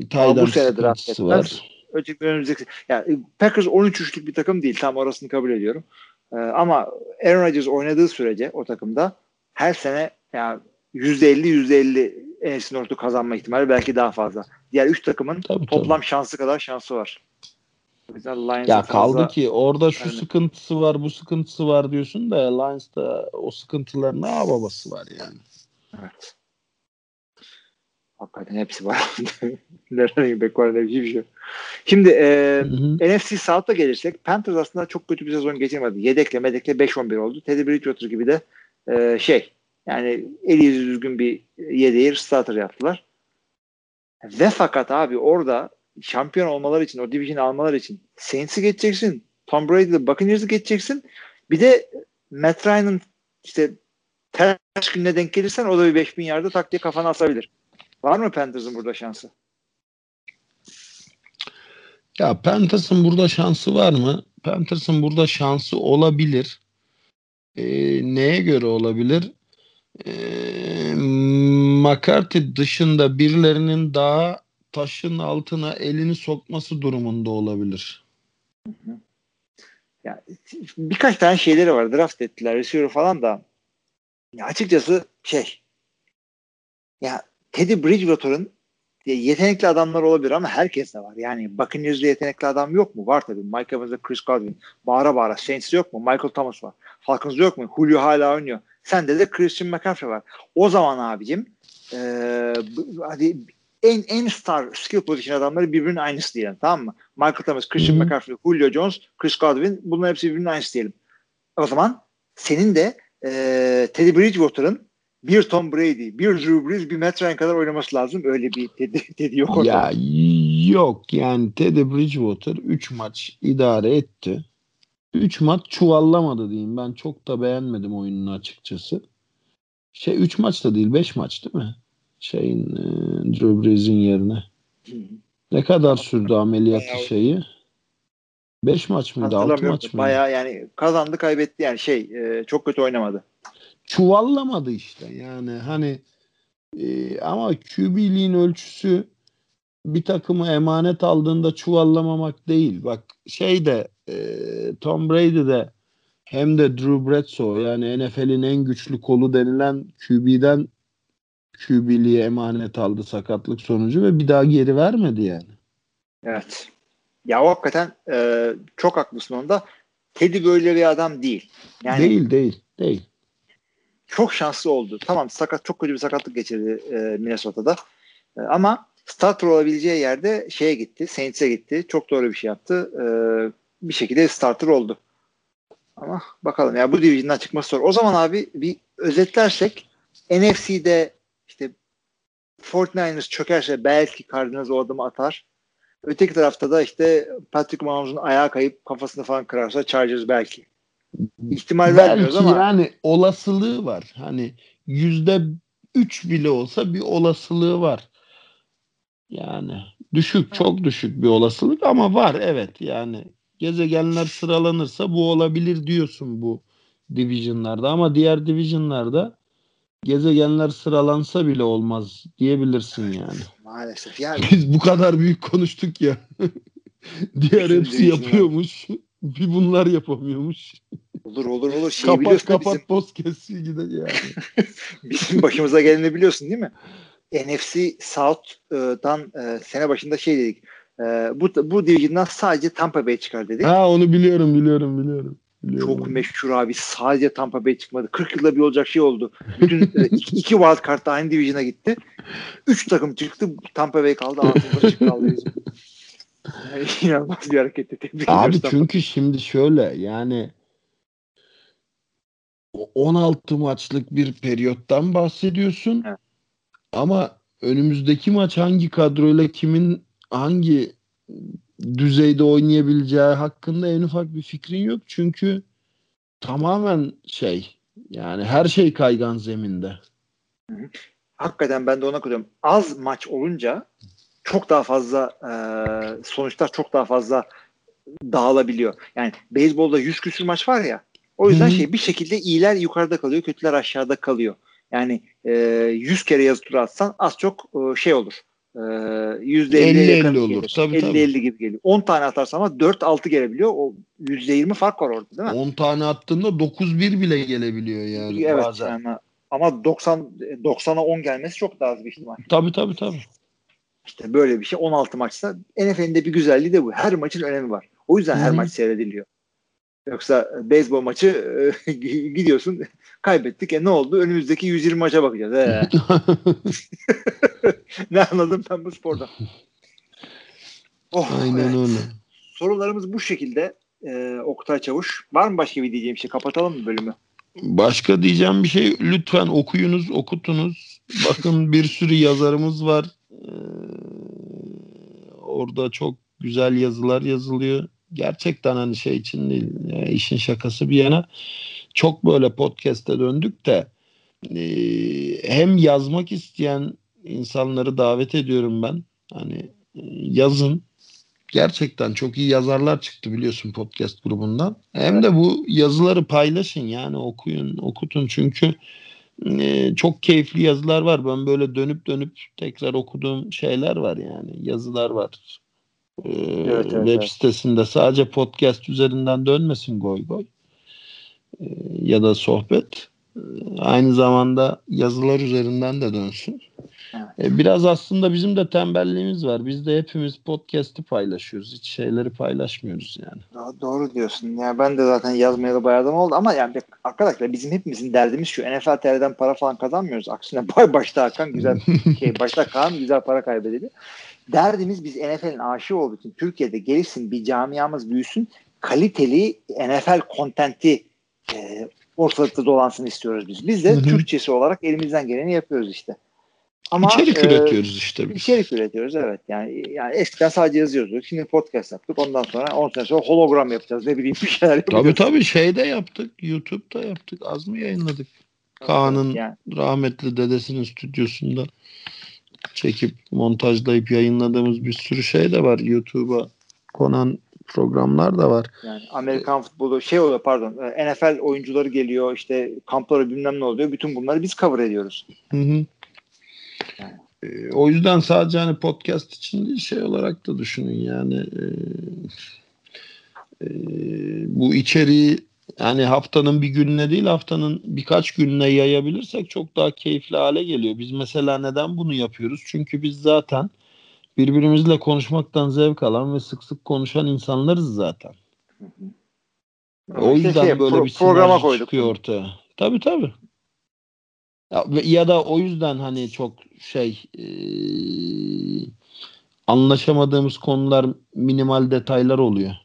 Taylan sıkıntısı var. Önceki önümüzdeki yani Packers 13-3'lük bir takım değil. Tam orasını kabul ediyorum. Ee, ama Aaron Rodgers oynadığı sürece o takımda her sene yani %50 %50 NFC North'u kazanma ihtimali belki daha fazla. Diğer üç takımın tabii, toplam tabii. şansı kadar şansı var. ya kaldı fazla... ki orada şu yani. sıkıntısı var bu sıkıntısı var diyorsun da Lions'ta o sıkıntıların ne babası var yani. Evet. Hakikaten hepsi var. <laughs> running back var şey. Şimdi e, NFC South'a gelirsek Panthers aslında çok kötü bir sezon geçirmedi. Yedekle medekle 5-11 oldu. Teddy Bridgewater gibi de e, şey yani eli yüzü düzgün bir yedeği starter yaptılar. Ve fakat abi orada şampiyon olmaları için, o division almaları için Saints'i geçeceksin. Tom Brady'de Buccaneers'ı geçeceksin. Bir de Matt Ryan'ın işte ters gününe denk gelirsen o da bir 5000 yarda tak diye kafana asabilir. Var mı Panthers'ın burada şansı? Ya Panthers'ın burada şansı var mı? Panthers'ın burada şansı olabilir. Ee, neye göre olabilir? Ee, McCarthy dışında birilerinin daha taşın altına elini sokması durumunda olabilir. Ya, birkaç tane şeyleri var. Draft ettiler. Receiver falan da. Ya açıkçası şey ya Teddy Bridgewater'ın yetenekli adamlar olabilir ama herkes de var. Yani bakın yüzde yetenekli adam yok mu? Var tabii. Mike Evans'da Chris Godwin. Bağıra bağıra. Saints yok mu? Michael Thomas var. Falcons'da yok mu? Julio hala oynuyor. Sende de Christian McCaffrey var. O zaman abicim ee, hadi en en star skill position adamları birbirinin aynısı diyelim tamam mı? Michael Thomas, Christian Hı-hı. McCaffrey, Julio Jones, Chris Godwin bunların hepsi birbirinin aynısı diyelim. O zaman senin de e, Teddy Bridgewater'ın bir Tom Brady, bir Drew Brees, bir Matt Ryan kadar oynaması lazım. Öyle bir Teddy, <laughs> Teddy yok orada. Ya yok yani Teddy Bridgewater 3 maç idare etti. 3 maç çuvallamadı diyeyim. Ben çok da beğenmedim oyununu açıkçası. Şey 3 maç da değil 5 maç değil mi? Şeyin e, Drew Brees'in yerine. Ne kadar sürdü ameliyatı şeyi? 5 maç mıydı? 6 Hatırlamıyorum. maç mıydı? Bayağı yani kazandı kaybetti yani şey e, çok kötü oynamadı. Çuvallamadı işte. Yani hani e, ama QB'liğin ölçüsü bir takımı emanet aldığında çuvallamamak değil. Bak şey de e, Tom Brady de hem de Drew Bledsoe yani NFL'in en güçlü kolu denilen QB'den QB'liğe emanet aldı sakatlık sonucu ve bir daha geri vermedi yani. Evet. Ya o hakikaten e, çok haklısın onda. Teddy böyle bir adam değil. Yani değil değil değil. Çok şanslı oldu. Tamam sakat çok kötü bir sakatlık geçirdi e, Minnesota'da. E, ama starter olabileceği yerde şeye gitti. Saints'e gitti. Çok doğru bir şey yaptı. E, bir şekilde starter oldu. Ama bakalım ya bu division'dan çıkması zor. O zaman abi bir özetlersek NFC'de işte 49ers çökerse belki Cardinals o adımı atar. Öteki tarafta da işte Patrick Mahomes'un ayağı kayıp kafasını falan kırarsa Chargers belki. İhtimal vermiyoruz ama yani olasılığı var. Hani yüzde üç bile olsa bir olasılığı var. Yani düşük çok düşük bir olasılık ama var evet yani gezegenler sıralanırsa bu olabilir diyorsun bu divisionlarda ama diğer divisionlarda gezegenler sıralansa bile olmaz diyebilirsin yani. maalesef. <laughs> Yani Biz bu kadar büyük konuştuk ya. <laughs> diğer hepsi yapıyormuş. Bir bunlar yapamıyormuş. Olur olur olur. Şeyi kapat biliyorsun da kapat podcast gider yani. Bizim, <laughs> bizim başımıza geleni biliyorsun değil mi? NFC South'dan e, sene başında şey dedik. E, bu bu division'dan sadece Tampa Bay çıkar dedik. Ha onu biliyorum biliyorum biliyorum. biliyorum. Çok meşhur abi. Sadece Tampa Bay çıkmadı. 40 yılda bir olacak şey oldu. Bütün e, <laughs> iki, iki wild card da aynı division'a gitti. Üç takım çıktı. Tampa Bay kaldı. Altında çıktı kaldı bizim. <laughs> Yani inanılmaz bir hareketti. Tebrik Abi ediyoruz Tampa çünkü şimdi şöyle yani 16 maçlık bir periyottan bahsediyorsun. Evet. Ama önümüzdeki maç hangi kadroyla kimin hangi düzeyde oynayabileceği hakkında en ufak bir fikrin yok. Çünkü tamamen şey yani her şey kaygan zeminde. hakikaten ben de ona koyuyorum. Az maç olunca çok daha fazla e, sonuçlar çok daha fazla dağılabiliyor. Yani beyzbolda 100 küsür maç var ya o yüzden Hı hı. şey bir şekilde iyiler yukarıda kalıyor, kötüler aşağıda kalıyor. Yani e, 100 kere yazı tura atsan az çok e, şey olur. E, %50'ye 50-50 yakın olur. gelir. Tabii, 50 tabii. 50 gibi geliyor. 10 tane atarsan ama 4-6 gelebiliyor. O %20 fark var orada değil mi? 10 tane attığında 9-1 bile gelebiliyor yani evet bazen. yani ama 90 90'a 10 gelmesi çok daha az bir ihtimal. Tabii tabii tabii. İşte böyle bir şey 16 maçta NFL'in de bir güzelliği de bu. Her maçın önemi var. O yüzden her Hı hı. maç seyrediliyor. Yoksa e, beyzbol maçı e, <laughs> gidiyorsun kaybettik. E ne oldu? Önümüzdeki 120 maça bakacağız. Ee. <laughs> ne anladım ben bu spordan. <laughs> Oh, Aynen evet. öyle. Sorularımız bu şekilde. Ee, Oktay Çavuş. Var mı başka bir diyeceğim şey? Kapatalım mı bölümü? Başka diyeceğim bir şey lütfen okuyunuz, okutunuz. Bakın bir sürü yazarımız var. Ee, orada çok güzel yazılar yazılıyor. Gerçekten hani şey için değil e, işin şakası bir yana çok böyle podcast'e döndük de e, hem yazmak isteyen insanları davet ediyorum ben. Hani e, yazın gerçekten çok iyi yazarlar çıktı biliyorsun podcast grubundan. Hem de bu yazıları paylaşın yani okuyun, okutun çünkü e, çok keyifli yazılar var. Ben böyle dönüp dönüp tekrar okuduğum şeyler var yani yazılar var. Ee, evet, evet, web sitesinde sadece podcast üzerinden dönmesin goy goy ee, ya da sohbet ee, aynı zamanda yazılar üzerinden de dönsün. Evet. Ee, biraz aslında bizim de tembelliğimiz var. Biz de hepimiz podcast'i paylaşıyoruz. Hiç şeyleri paylaşmıyoruz yani. Doğru diyorsun. Ya ben de zaten yazmaya da bayağı oldu ama yani arkadaşlar bizim hepimizin derdimiz şu. NFL TR'den para falan kazanmıyoruz. Aksine <laughs> başta Hakan güzel <laughs> şey başta Kaan güzel para kaybediliyor. Derdimiz biz NFL'in aşığı olduğu için Türkiye'de gelişsin bir camiamız büyüsün kaliteli NFL kontenti e, ortalıkta dolansın istiyoruz biz. Biz de Hı-hı. Türkçesi olarak elimizden geleni yapıyoruz işte. Ama içerik e, üretiyoruz işte biz. İçerik üretiyoruz evet. Yani yani eskiden sadece yazıyorduk. Şimdi podcast yaptık. Ondan sonra 10 sene sonra hologram yapacağız. Ne bileyim bir şeyler yapacağız. Tabii tabii şeyde yaptık. YouTube'da yaptık. Az mı yayınladık? Kaan'ın yani. rahmetli dedesinin stüdyosunda çekip montajlayıp yayınladığımız bir sürü şey de var YouTube'a konan programlar da var. Yani Amerikan futbolu şey oluyor pardon e, NFL oyuncuları geliyor işte kampları bilmem ne oluyor. Bütün bunları biz cover ediyoruz. Hı hı. Yani. E, o yüzden sadece hani podcast için değil şey olarak da düşünün yani e, e, bu içeriği yani haftanın bir gününe değil haftanın birkaç gününe yayabilirsek çok daha keyifli hale geliyor. Biz mesela neden bunu yapıyoruz? Çünkü biz zaten birbirimizle konuşmaktan zevk alan ve sık sık konuşan insanlarız zaten. Hı hı. O yüzden şey, böyle pro- bir programa koyduk. çıkıyor ortaya. Tabii tabii. Ya, ya da o yüzden hani çok şey e, anlaşamadığımız konular minimal detaylar oluyor.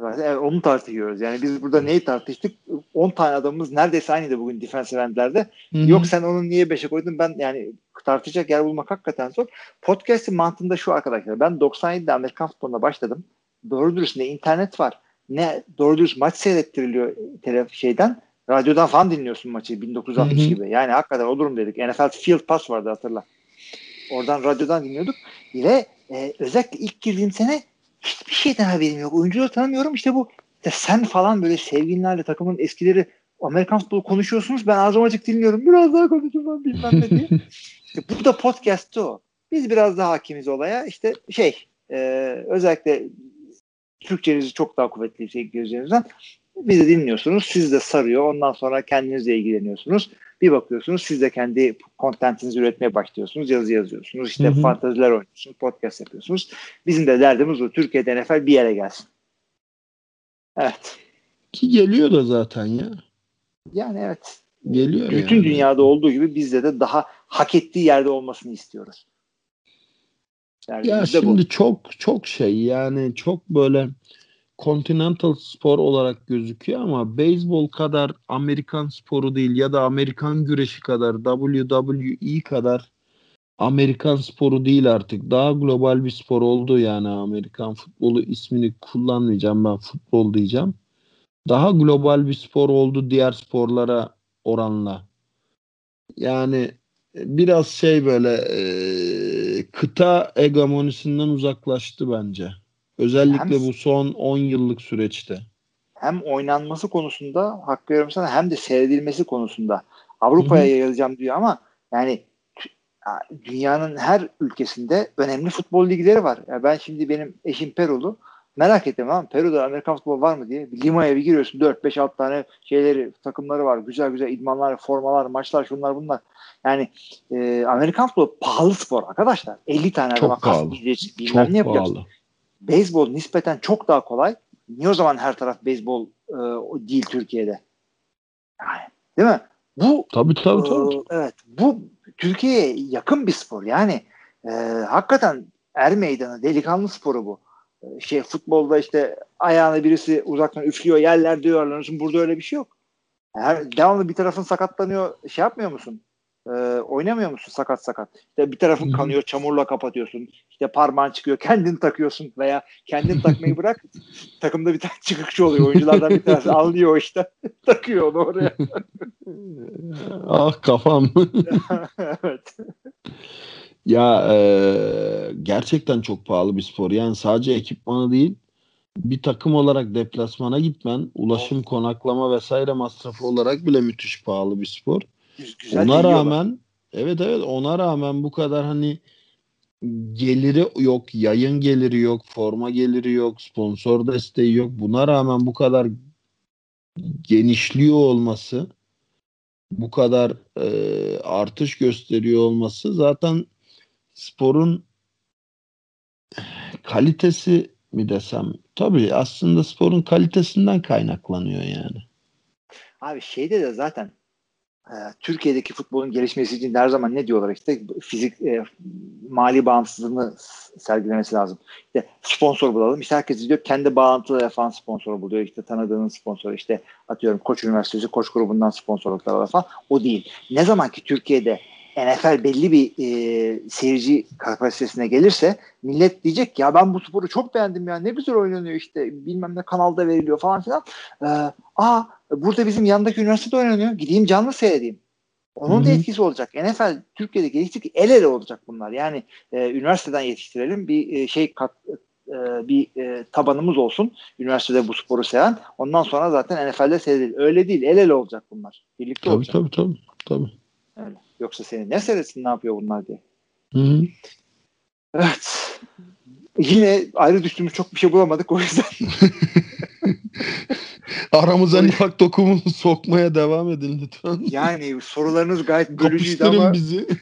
Evet, onu tartışıyoruz. Yani biz burada neyi tartıştık? 10 tane adamımız neredeyse aynıydı bugün defensive endlerde. Hı-hı. Yok sen onu niye 5'e koydun? Ben yani tartışacak yer bulmak hakikaten zor. Podcast'in mantığında şu arkadaşlar. Ben 97'de Amerikan futboluna başladım. Doğru dürüst ne internet var. Ne doğru dürüst maç seyrettiriliyor telef şeyden. Radyodan falan dinliyorsun maçı 1960 Hı-hı. gibi. Yani hakikaten olurum dedik. NFL Field Pass vardı hatırla. Oradan radyodan dinliyorduk. Ve e, özellikle ilk girdiğim sene hiçbir şeyden haberim yok. Oyuncuları tanımıyorum. İşte bu işte sen falan böyle sevgilinlerle takımın eskileri Amerikan futbolu konuşuyorsunuz. Ben ağzım açık dinliyorum. Biraz daha konuşacağım bilmem ne diye. <laughs> işte bu da podcast'ı o. Biz biraz daha hakimiz olaya. İşte şey e, özellikle Türkçenizi çok daha kuvvetli şey gözlerinizden bizi dinliyorsunuz. Siz de sarıyor. Ondan sonra kendinizle ilgileniyorsunuz. Bir bakıyorsunuz siz de kendi kontentinizi üretmeye başlıyorsunuz. Yazı yazıyorsunuz. İşte hı fantaziler oynuyorsunuz. Podcast yapıyorsunuz. Bizim de derdimiz o. Türkiye'de NFL bir yere gelsin. Evet. Ki geliyor da zaten ya. Yani evet. Geliyor Bütün yani. dünyada olduğu gibi bizde de daha hak ettiği yerde olmasını istiyoruz. Yani ya şimdi bu. çok çok şey yani çok böyle continental spor olarak gözüküyor ama beyzbol kadar Amerikan sporu değil ya da Amerikan güreşi kadar WWE kadar Amerikan sporu değil artık. Daha global bir spor oldu yani Amerikan futbolu ismini kullanmayacağım ben futbol diyeceğim. Daha global bir spor oldu diğer sporlara oranla. Yani biraz şey böyle e, kıta hegemonisinden uzaklaştı bence. Özellikle hem, bu son 10 yıllık süreçte. Hem oynanması konusunda hak veriyorum sana hem de seyredilmesi konusunda Avrupa'ya yayılacağım diyor ama yani dünyanın her ülkesinde önemli futbol ligleri var. Yani ben şimdi benim eşim Perulu merak ettim ama Peru'da Amerikan futbolu var mı diye. Lima'ya bir giriyorsun 4-5-6 tane şeyleri takımları var. Güzel güzel idmanlar, formalar, maçlar şunlar bunlar. Yani e, Amerikan futbolu pahalı spor arkadaşlar. 50 tane Çok pahalı. Çok ne pahalı beyzbol nispeten çok daha kolay. Niye o zaman her taraf beyzbol e, değil Türkiye'de? Yani, değil mi? Bu tabii tabii, e, tabii. evet bu Türkiye'ye yakın bir spor. Yani e, hakikaten er meydanı delikanlı sporu bu. E, şey futbolda işte ayağını birisi uzaktan üflüyor yerlerde yuvarlanıyorsun. Burada öyle bir şey yok. Her, devamlı bir tarafın sakatlanıyor şey yapmıyor musun? Ee, oynamıyor musun sakat sakat? İşte bir tarafın kanıyor, çamurla kapatıyorsun. İşte parmağın çıkıyor, kendin takıyorsun veya kendin takmayı bırak. <laughs> takımda bir tane çıkıkçı oluyor. Oyunculardan bir tanesi anlıyor işte. <laughs> takıyor onu oraya. <laughs> ah kafam. evet. Ya e, gerçekten çok pahalı bir spor. Yani sadece ekipmanı değil bir takım olarak deplasmana gitmen, ulaşım, konaklama vesaire masrafı olarak bile müthiş pahalı bir spor. Güzel ona rağmen evet evet ona rağmen bu kadar hani geliri yok, yayın geliri yok, forma geliri yok, sponsor desteği yok. Buna rağmen bu kadar genişliyor olması, bu kadar e, artış gösteriyor olması zaten sporun kalitesi mi desem? Tabii aslında sporun kalitesinden kaynaklanıyor yani. Abi şeyde de zaten e, Türkiye'deki futbolun gelişmesi için her zaman ne diyorlar işte fizik e, mali bağımsızlığını sergilemesi lazım. İşte sponsor bulalım. İşte herkes diyor kendi bağlantılı yapan sponsor buluyor. İşte tanıdığının sponsoru işte atıyorum Koç Üniversitesi Koç grubundan sponsorluklar falan. O değil. Ne zaman ki Türkiye'de NFL belli bir e, seyirci kapasitesine gelirse millet diyecek ya ben bu sporu çok beğendim ya ne güzel oynanıyor işte bilmem ne kanalda veriliyor falan filan. Ee, aa burada bizim yandaki üniversitede oynanıyor gideyim canlı seyredeyim. Onun Hı-hı. da etkisi olacak. NFL Türkiye'de geliştik el ele olacak bunlar. Yani e, üniversiteden yetiştirelim bir e, şey kat, e, bir e, tabanımız olsun. Üniversitede bu sporu seven. Ondan sonra zaten NFL'de seyredilir. Öyle değil. El ele olacak bunlar. Birlikte tabii, olacak. Tabii tabii. tabii. Öyle. Yoksa seni ne seyretsin ne yapıyor bunlar diye. Hı-hı. Evet. Yine ayrı düştüğümüz çok bir şey bulamadık o yüzden. <laughs> Aramıza nifak dokumunu sokmaya devam edin lütfen. Yani sorularınız gayet <laughs> bölücüydü ama. bizi. <laughs>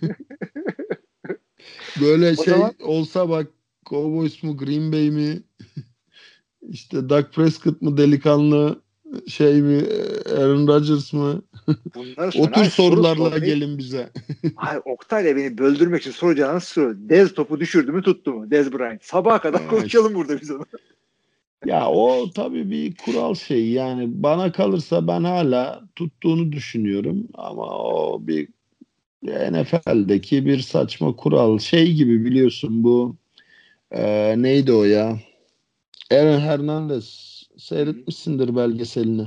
Böyle o şey zaman... olsa bak Cowboys mu Green Bay mi işte Dak Prescott mu delikanlı şey mi Aaron Rodgers mı? Bunları o tür sorularla soru gelin bize. Hayır Oktay'la beni böldürmek için soracağınız soru. Dez topu düşürdü mü tuttu mu? Dez Bryant. Sabaha kadar evet. konuşalım burada biz onu. Ya o tabii bir kural şey yani bana kalırsa ben hala tuttuğunu düşünüyorum ama o bir NFL'deki bir saçma kural şey gibi biliyorsun bu e, neydi o ya Aaron Hernandez seyretmişsindir belgeselini.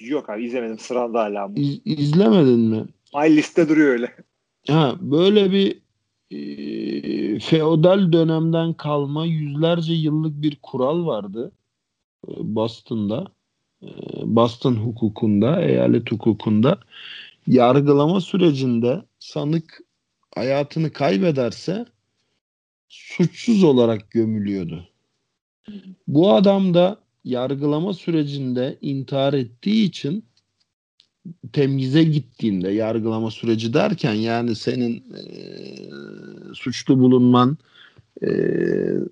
Yok abi izlemedim sırada hala. İz, izlemedin mi? Ay liste duruyor öyle. Ha, böyle bir e, feodal dönemden kalma yüzlerce yıllık bir kural vardı e, Boston'da. E, Boston hukukunda, eyalet hukukunda yargılama sürecinde sanık hayatını kaybederse suçsuz olarak gömülüyordu. Bu adam da yargılama sürecinde intihar ettiği için temyize gittiğinde yargılama süreci derken yani senin e, suçlu bulunman e,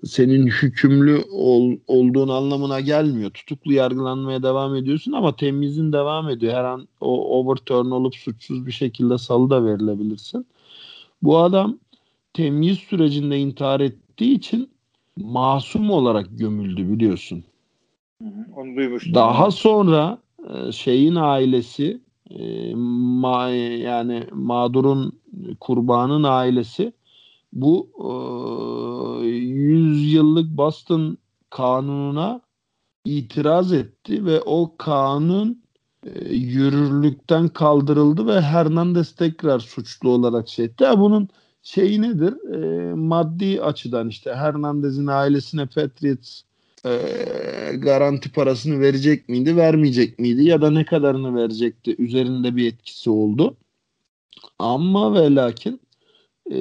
senin hükümlü ol, olduğun anlamına gelmiyor. Tutuklu yargılanmaya devam ediyorsun ama temyizin devam ediyor. Her an o overturn olup suçsuz bir şekilde salı da verilebilirsin. Bu adam temyiz sürecinde intihar ettiği için masum olarak gömüldü biliyorsun. onu duymuştum. Daha sonra e, şeyin ailesi e, ma, yani mağdurun kurbanın ailesi bu e, 100 yıllık Boston kanununa itiraz etti ve o kanun e, yürürlükten kaldırıldı ve Hernandez tekrar suçlu olarak şey etti. Bunun şeyi nedir? E, maddi açıdan işte Hernandez'in ailesine Patriots e, garanti parasını verecek miydi, vermeyecek miydi ya da ne kadarını verecekti üzerinde bir etkisi oldu. Ama ve lakin e,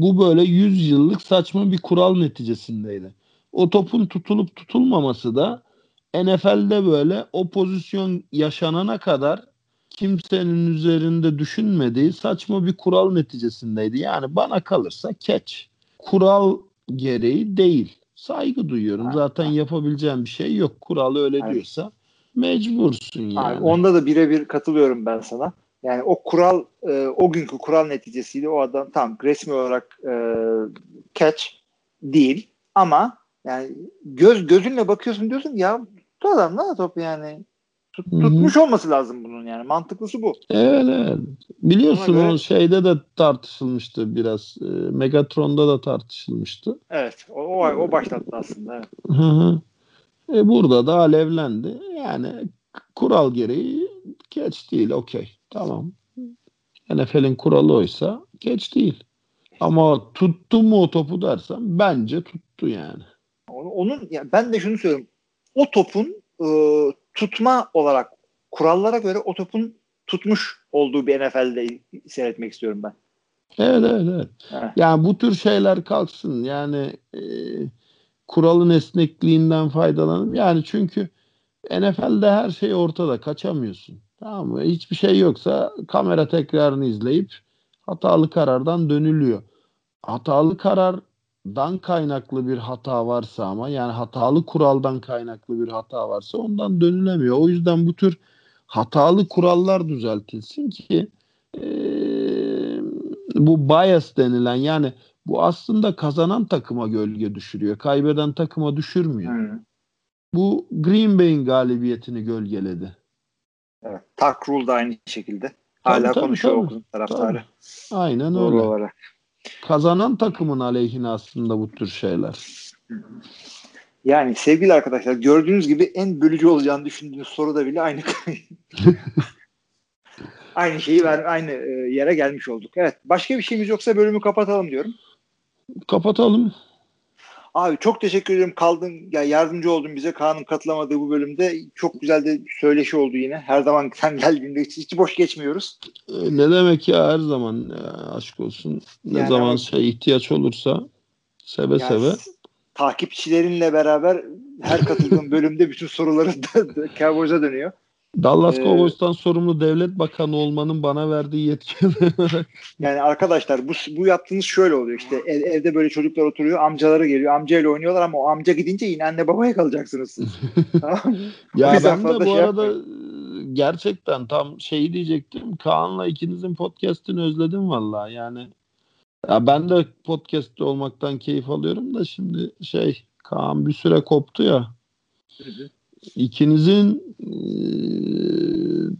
bu böyle 100 yıllık saçma bir kural neticesindeydi. O topun tutulup tutulmaması da NFL'de böyle o pozisyon yaşanana kadar kimsenin üzerinde düşünmediği saçma bir kural neticesindeydi. Yani bana kalırsa catch. Kural gereği değil. Saygı duyuyorum. Zaten yapabileceğim bir şey yok. Kural öyle evet. diyorsa mecbursun yani. Abi, onda da birebir katılıyorum ben sana. Yani o kural e, o günkü kural neticesiyle o adam tam resmi olarak e, catch değil ama yani göz gözünle bakıyorsun diyorsun ya bu adam ne top yani Tut, tutmuş olması lazım bunun yani. Mantıklısı bu. Evet evet. Biliyorsun göre- şeyde de tartışılmıştı biraz. E, Megatron'da da tartışılmıştı. Evet. O, o, o başlattı aslında. Evet. Hı hı. E burada da alevlendi. Yani kural gereği geç değil. Okey. Tamam. NFL'in kuralı oysa geç değil. Ama tuttu mu o topu dersen bence tuttu yani. Onu- Onun ya ben de şunu söylüyorum. O topun e, tutma olarak kurallara göre o topun tutmuş olduğu bir NFL'de seyretmek istiyorum ben. Evet evet evet. Evet. Yani bu tür şeyler kalksın. Yani e, kuralın esnekliğinden faydalanıp yani çünkü NFL'de her şey ortada. Kaçamıyorsun. Tamam mı? Hiçbir şey yoksa kamera tekrarını izleyip hatalı karardan dönülüyor. Hatalı karardan kaynaklı bir hata varsa ama yani hatalı kuraldan kaynaklı bir hata varsa ondan dönülemiyor. O yüzden bu tür hatalı kurallar düzeltilsin ki eee, bu bias denilen yani bu aslında kazanan takıma gölge düşürüyor. Kaybeden takıma düşürmüyor. Hı. Bu Green Bay'in galibiyetini gölgeledi. Evet. Tak Rule da aynı şekilde. Tabii, Hala tabii, konuşuyor tabii. Taraftarı. Aynen Doğru öyle. olarak. Kazanan takımın aleyhine aslında bu tür şeyler. Yani sevgili arkadaşlar gördüğünüz gibi en bölücü olacağını düşündüğünüz soruda bile aynı <laughs> aynı şeyi ver, aynı e, yere gelmiş olduk. Evet. Başka bir şeyimiz yoksa bölümü kapatalım diyorum. Kapatalım. Abi çok teşekkür ederim. Kaldın ya yardımcı oldun bize. Kaan'ın katılamadığı bu bölümde çok güzel de söyleşi oldu yine. Her zaman <laughs> sen geldiğinde hiç, hiç boş geçmiyoruz. Ee, Ne demek ya her zaman ya, aşk olsun. Ne Yani zaman ama- şey ihtiyaç olursa seve Yani seve. takipçilerinle beraber her katıldığım <laughs> bölümde bütün soruları da Cowboys'a dönüyor. Dallas Ee, Cowboys'tan sorumlu devlet bakanı olmanın bana verdiği yetkiler. <laughs> Yani arkadaşlar bu bu yaptığınız şöyle oluyor işte ev- evde böyle çocuklar oturuyor amcaları geliyor amcayla oynuyorlar ama o amca gidince yine anne babaya kalacaksınız. <laughs> tamam ya ben de bu şey arada yapmayın. gerçekten tam şeyi diyecektim. Kaan'la ikinizin podcast'ini özledim valla yani. Ya ben de podcast'te olmaktan keyif alıyorum da şimdi şey Kaan bir süre koptu ya. İkinizin eee,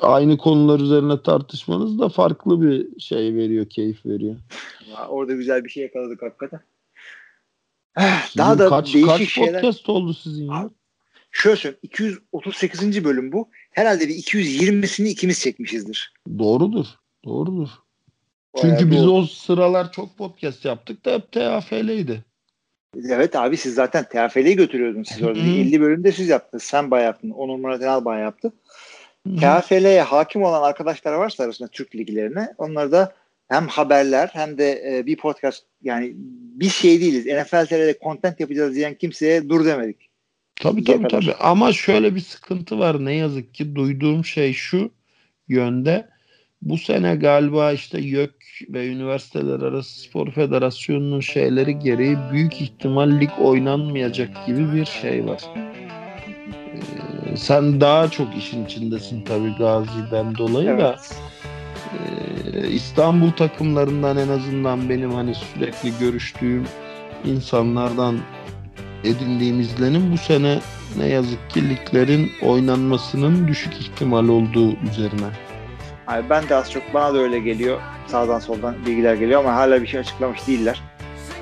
aynı konular üzerine tartışmanız da farklı bir şey veriyor, keyif veriyor. Orada güzel bir şey yakaladık hakikaten. Sizin Daha da kaç, değişik kaç şeyler. podcast oldu sizin ya? Şöyle söyleyeyim 238. bölüm bu. Herhalde bir 220'sini ikimiz çekmişizdir. Doğrudur. Doğrudur. Bayağı Çünkü biz bu- o sıralar çok podcast yaptık da hep TAFL'ydi. Evet abi siz zaten TFL'yi götürüyordunuz siz orada. Hı. 50 bölümde siz yaptınız. Sen bayağı yaptın. Onur Murat Enal bayağı yaptı. TFL'ye hakim olan arkadaşlar varsa arasında Türk liglerine onları da hem haberler hem de e, bir podcast yani bir şey değiliz. NFL TR'de content yapacağız diyen kimseye dur demedik. Tabii tabii kadar. tabii. Ama şöyle bir sıkıntı var. Ne yazık ki duyduğum şey şu yönde. Bu sene galiba işte YÖK ve Üniversiteler Arası Spor Federasyonu'nun şeyleri gereği büyük ihtimal lig oynanmayacak gibi bir şey var. Ee, sen daha çok işin içindesin tabii Gazi'den dolayı da. Ee, İstanbul takımlarından en azından benim hani sürekli görüştüğüm insanlardan edindiğim izlenim bu sene ne yazık ki liglerin oynanmasının düşük ihtimal olduğu üzerine. Abi ben de az çok bana da öyle geliyor. Sağdan soldan bilgiler geliyor ama hala bir şey açıklamış değiller.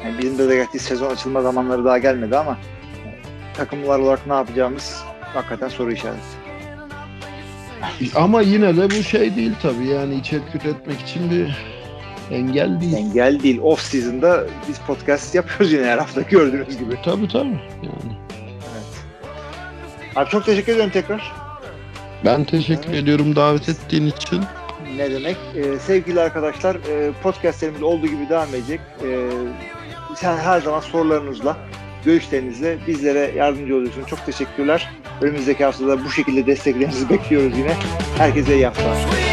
Yani bizim de, gerçi sezon açılma zamanları daha gelmedi ama e, takımlar olarak ne yapacağımız hakikaten soru işareti. <laughs> Ama yine de bu şey değil tabii yani içerik üretmek için bir engel değil. Engel değil. Off season'da biz podcast yapıyoruz yine her hafta gördüğünüz gibi. Tabii tabii yani. Abi çok teşekkür ederim tekrar. Ben teşekkür ediyorum davet ettiğin için. Ne demek? Ee, sevgili arkadaşlar e, podcastlerimiz olduğu gibi devam edecek. Ee, sen her zaman sorularınızla, görüşlerinizle bizlere yardımcı oluyorsunuz. Çok teşekkürler. Önümüzdeki haftada bu şekilde desteklerinizi bekliyoruz yine. Herkese iyi haftalar.